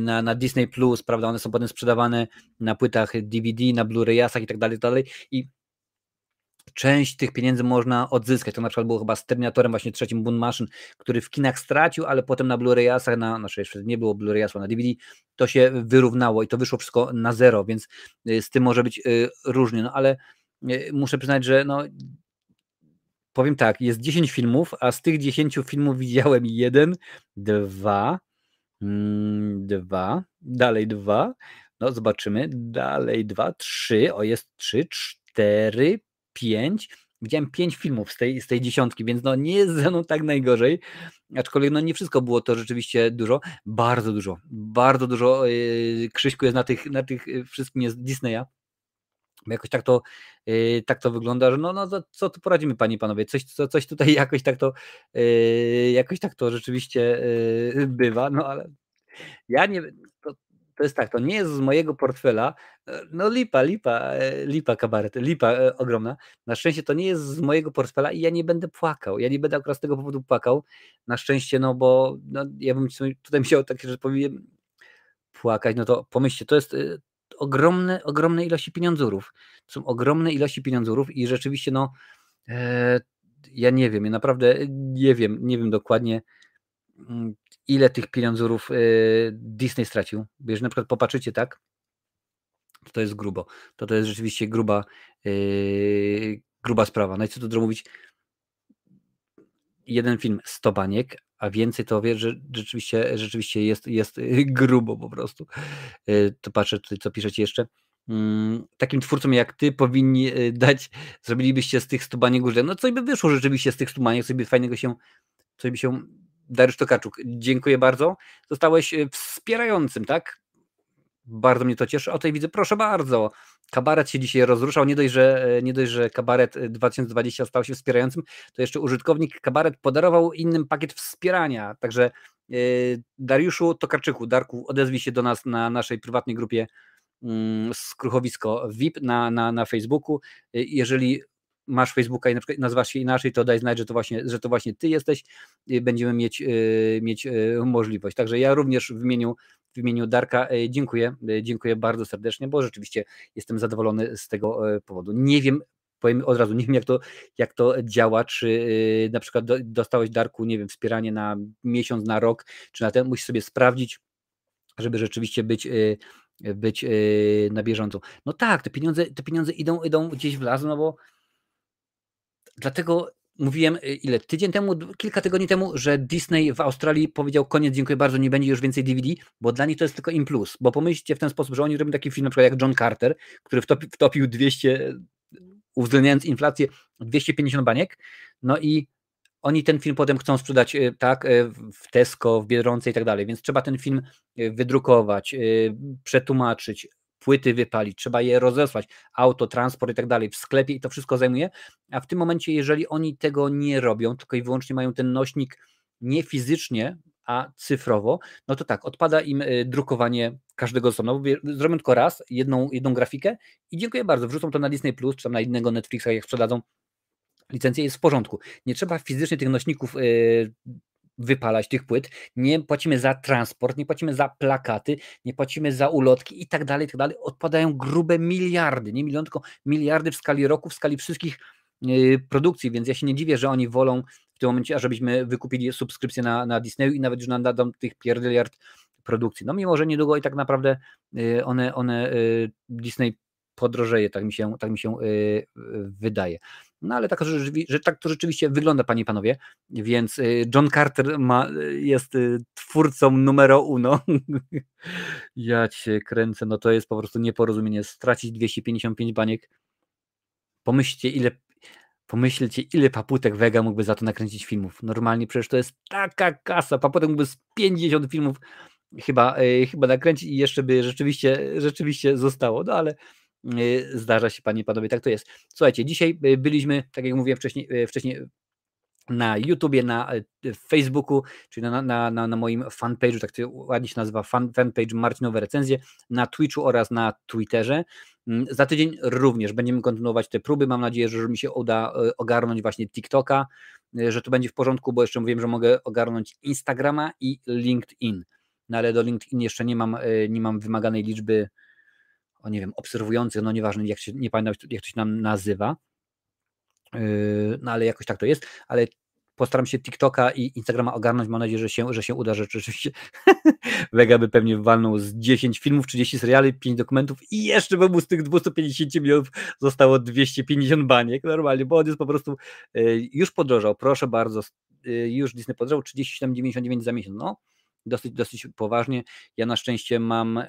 na, na Disney Plus, prawda, one są potem sprzedawane na płytach DVD, na Blu-rayasach i tak dalej, tak dalej. I część tych pieniędzy można odzyskać. To na przykład było chyba z Terminatorem właśnie trzecim Boon Machine, który w kinach stracił, ale potem na Blu-rayasach, na, znaczy jeszcze nie było Blu-rayasów, na DVD, to się wyrównało i to wyszło wszystko na zero, więc y, z tym może być y, różnie, no ale y, muszę przyznać, że no powiem tak, jest 10 filmów, a z tych 10 filmów widziałem jeden, dwa, dwa, dalej dwa, no zobaczymy, dalej dwa, trzy, o jest trzy, cztery, pięć. Widziałem pięć filmów z tej, z tej dziesiątki, więc no nie jest ze mną tak najgorzej. Aczkolwiek no nie wszystko było to rzeczywiście dużo. Bardzo dużo. Bardzo dużo yy, Krzyśku jest na tych, na tych y, wszystkim jest Disneya. Jakoś tak to, yy, tak to wygląda, że no, no co tu poradzimy, panie i panowie? Coś, co, coś tutaj jakoś tak to yy, jakoś tak to rzeczywiście y, bywa, no ale ja nie, to, to jest tak, to nie jest z mojego portfela, e, no lipa, lipa, e, lipa kabaret, lipa e, ogromna. Na szczęście to nie jest z mojego portfela i ja nie będę płakał. Ja nie będę akurat z tego powodu płakał. Na szczęście, no bo no, ja bym tutaj musiał, tak że powiem, płakać, no to pomyślcie, to jest ogromne, ogromne ilości pieniądzurów. To są ogromne ilości pieniądzurów i rzeczywiście, no e, ja nie wiem, ja naprawdę nie wiem, nie wiem dokładnie, mm, ile tych pieniądzurów y, Disney stracił. Jeżeli na przykład popatrzycie tak, to to jest grubo. To to jest rzeczywiście gruba, yy, gruba sprawa. No i co tu mówić? Jeden film 100 baniek, a więcej to wie, że rzeczywiście, rzeczywiście jest, jest grubo po prostu. Yy, to patrzę tutaj, co piszecie jeszcze. Mm, takim twórcom jak ty powinni y, dać, zrobilibyście z tych 100 baniek górze. No coś by wyszło rzeczywiście z tych 100 baniek, coś by fajnego się, coś by się Dariusz Tokaczuk, dziękuję bardzo. Zostałeś wspierającym, tak? Bardzo mnie to cieszy. O tej widzę, proszę bardzo. Kabaret się dzisiaj rozruszał. Nie dość, że, e, nie dość, że kabaret 2020 e, stał się wspierającym, to jeszcze użytkownik kabaret podarował innym pakiet wspierania. Także Dariuszu Tokarczyku, Darku, odezwij się do nas na naszej prywatnej grupie mm, Skruchowisko VIP na, na, na Facebooku. Jeżeli masz Facebooka i na przykład nazywasz się inaczej, to daj znać, że to właśnie, że to właśnie ty jesteś, będziemy mieć, y, mieć y, możliwość. Także ja również w imieniu, w imieniu Darka y, dziękuję, dziękuję bardzo serdecznie, bo rzeczywiście jestem zadowolony z tego powodu. Nie wiem, powiem od razu, nie wiem jak to, jak to działa, czy na przykład dostałeś Darku, nie wiem, wspieranie na miesiąc, na rok, czy na ten, musisz sobie sprawdzić, żeby rzeczywiście być być na bieżąco. No tak, te pieniądze, te pieniądze idą, idą gdzieś w las, no bo Dlatego mówiłem y, ile? Tydzień temu, kilka tygodni temu, że Disney w Australii powiedział koniec, dziękuję bardzo, nie będzie już więcej DVD, bo dla nich to jest tylko im plus. Bo pomyślcie w ten sposób, że oni robią taki film na przykład jak John Carter, który wtopi, wtopił 200, uwzględniając inflację, 250 baniek, no i oni ten film potem chcą sprzedać y, tak y, w Tesco, w Biedronce i tak dalej, więc trzeba ten film wydrukować, przetłumaczyć, płyty wypalić, trzeba je rozesłać, auto, transport i tak dalej, w sklepie i to wszystko zajmuje, a w tym momencie, jeżeli oni tego nie robią, tylko i wyłącznie mają ten nośnik nie fizycznie, a cyfrowo, no to tak, odpada im y, drukowanie każdego osobno. Zrobią tylko raz, jedną, jedną grafikę i dziękuję bardzo, wrzucą to na Disney Plus, czy tam na innego Netflixa, jak sprzedadzą licencję, jest w porządku. Nie trzeba fizycznie tych nośników y, wypalać tych płyt, nie płacimy za transport, nie płacimy za plakaty, nie płacimy za ulotki i tak dalej, i tak dalej. Odpadają grube miliardy, nie miliony, tylko miliardy w skali roku, w skali wszystkich yy, produkcji, więc ja się nie dziwię, że oni wolą w tym momencie, ażebyśmy wykupili subskrypcję na, na Disneyu i nawet już nam dadzą tych pierdyliard produkcji. No mimo, że niedługo i tak naprawdę yy, one, one yy, Disney podrożeje, tak mi się, tak mi się wydaje. No ale tak, że, tak to rzeczywiście wygląda, panie i panowie. Więc y, John Carter ma, y, jest y, twórcą numero uno. ja cię kręcę, no to jest po prostu nieporozumienie. Stracić 255 baniek. Pomyślcie, ile Pomyślcie, ile paputek Vega mógłby za to nakręcić filmów. Normalnie przecież to jest taka kasa. Paputek mógłby z 50 filmów chyba, chyba nakręcić i jeszcze by rzeczywiście, rzeczywiście zostało. No ale zdarza się, panie i panowie, tak to jest. Słuchajcie, dzisiaj y, byliśmy, tak jak mówiłem wcześniej, y, wcześniej na YouTubie, na Facebooku, czyli na, na, na, na moim fanpage'u, tak to ładnie się nazywa, fan, fanpage Marcinowe Recenzje, na Twitchu oraz na Twitterze. Mm, za tydzień również będziemy kontynuować te próby. Mam nadzieję, że mi się uda ogarnąć właśnie TikToka, że to będzie w porządku, bo jeszcze mówiłem, że mogę ogarnąć Instagrama i LinkedIn. No ale do LinkedIn jeszcze nie mam, nie mam wymaganej liczby, o nie wiem, obserwujących, no nieważne, jak się, nie pamiętam, jak to się nam nazywa. Yy, no ale jakoś tak to jest, ale postaram się TikToka i Instagrama ogarnąć, mam nadzieję, że się, że się uda, że rzeczywiście. Vega by pewnie walnął z 10 filmów, 30 seriali, 5 dokumentów i jeszcze by mu z tych 250 milionów zostało 250 baniek, normalnie, bo on jest po prostu yy, już podrożał, proszę bardzo, yy, już Disney podrożał 37,99 za miesiąc, no dosyć, dosyć poważnie, ja na szczęście mam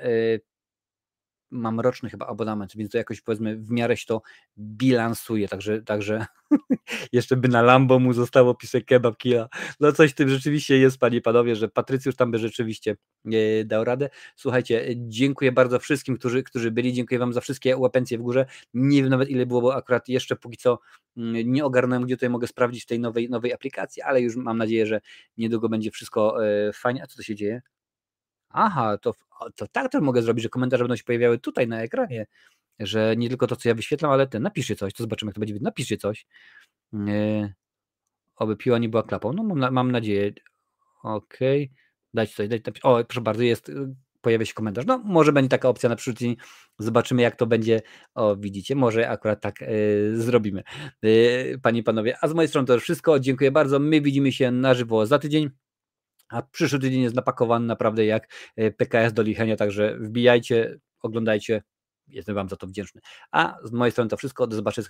mam roczny chyba abonament, więc to jakoś powiedzmy w miarę się to bilansuje, także, także jeszcze by na Lambo mu zostało pisek kebab killa. No coś w tym rzeczywiście jest, panie panowie, że Patrycjusz tam by rzeczywiście e, dał radę. Słuchajcie, dziękuję bardzo wszystkim, którzy, którzy byli, dziękuję wam za wszystkie łapencje w górze. Nie wiem nawet ile było, bo akurat jeszcze póki co mm, nie ogarnąłem, gdzie tutaj mogę sprawdzić tej nowej, nowej aplikacji, ale już mam nadzieję, że niedługo będzie wszystko e, fajnie. A co to się dzieje? Aha, to, to tak też mogę zrobić, że komentarze będą się pojawiały tutaj na ekranie, że nie tylko to, co ja wyświetlam, ale ty napiszcie coś, to zobaczymy, jak to będzie. Napiszcie coś. Yy, oby piła nie była klapą. No mam, mam nadzieję. Okej. Okay. Dajcie coś, dajcie, O, proszę bardzo, jest, y, pojawia się komentarz. No, może będzie taka opcja na przyszły dzień. Zobaczymy, jak to będzie. O, widzicie, może akurat tak yy, zrobimy. Yy, panie i panowie, a z mojej strony to już wszystko. Dziękuję bardzo. My widzimy się na żywo za tydzień. A przyszły tydzień jest napakowany naprawdę jak e, PKS do lichenia, także wbijajcie, oglądajcie. Jestem Wam za to wdzięczny. A z mojej strony to wszystko. Do zobaczenia.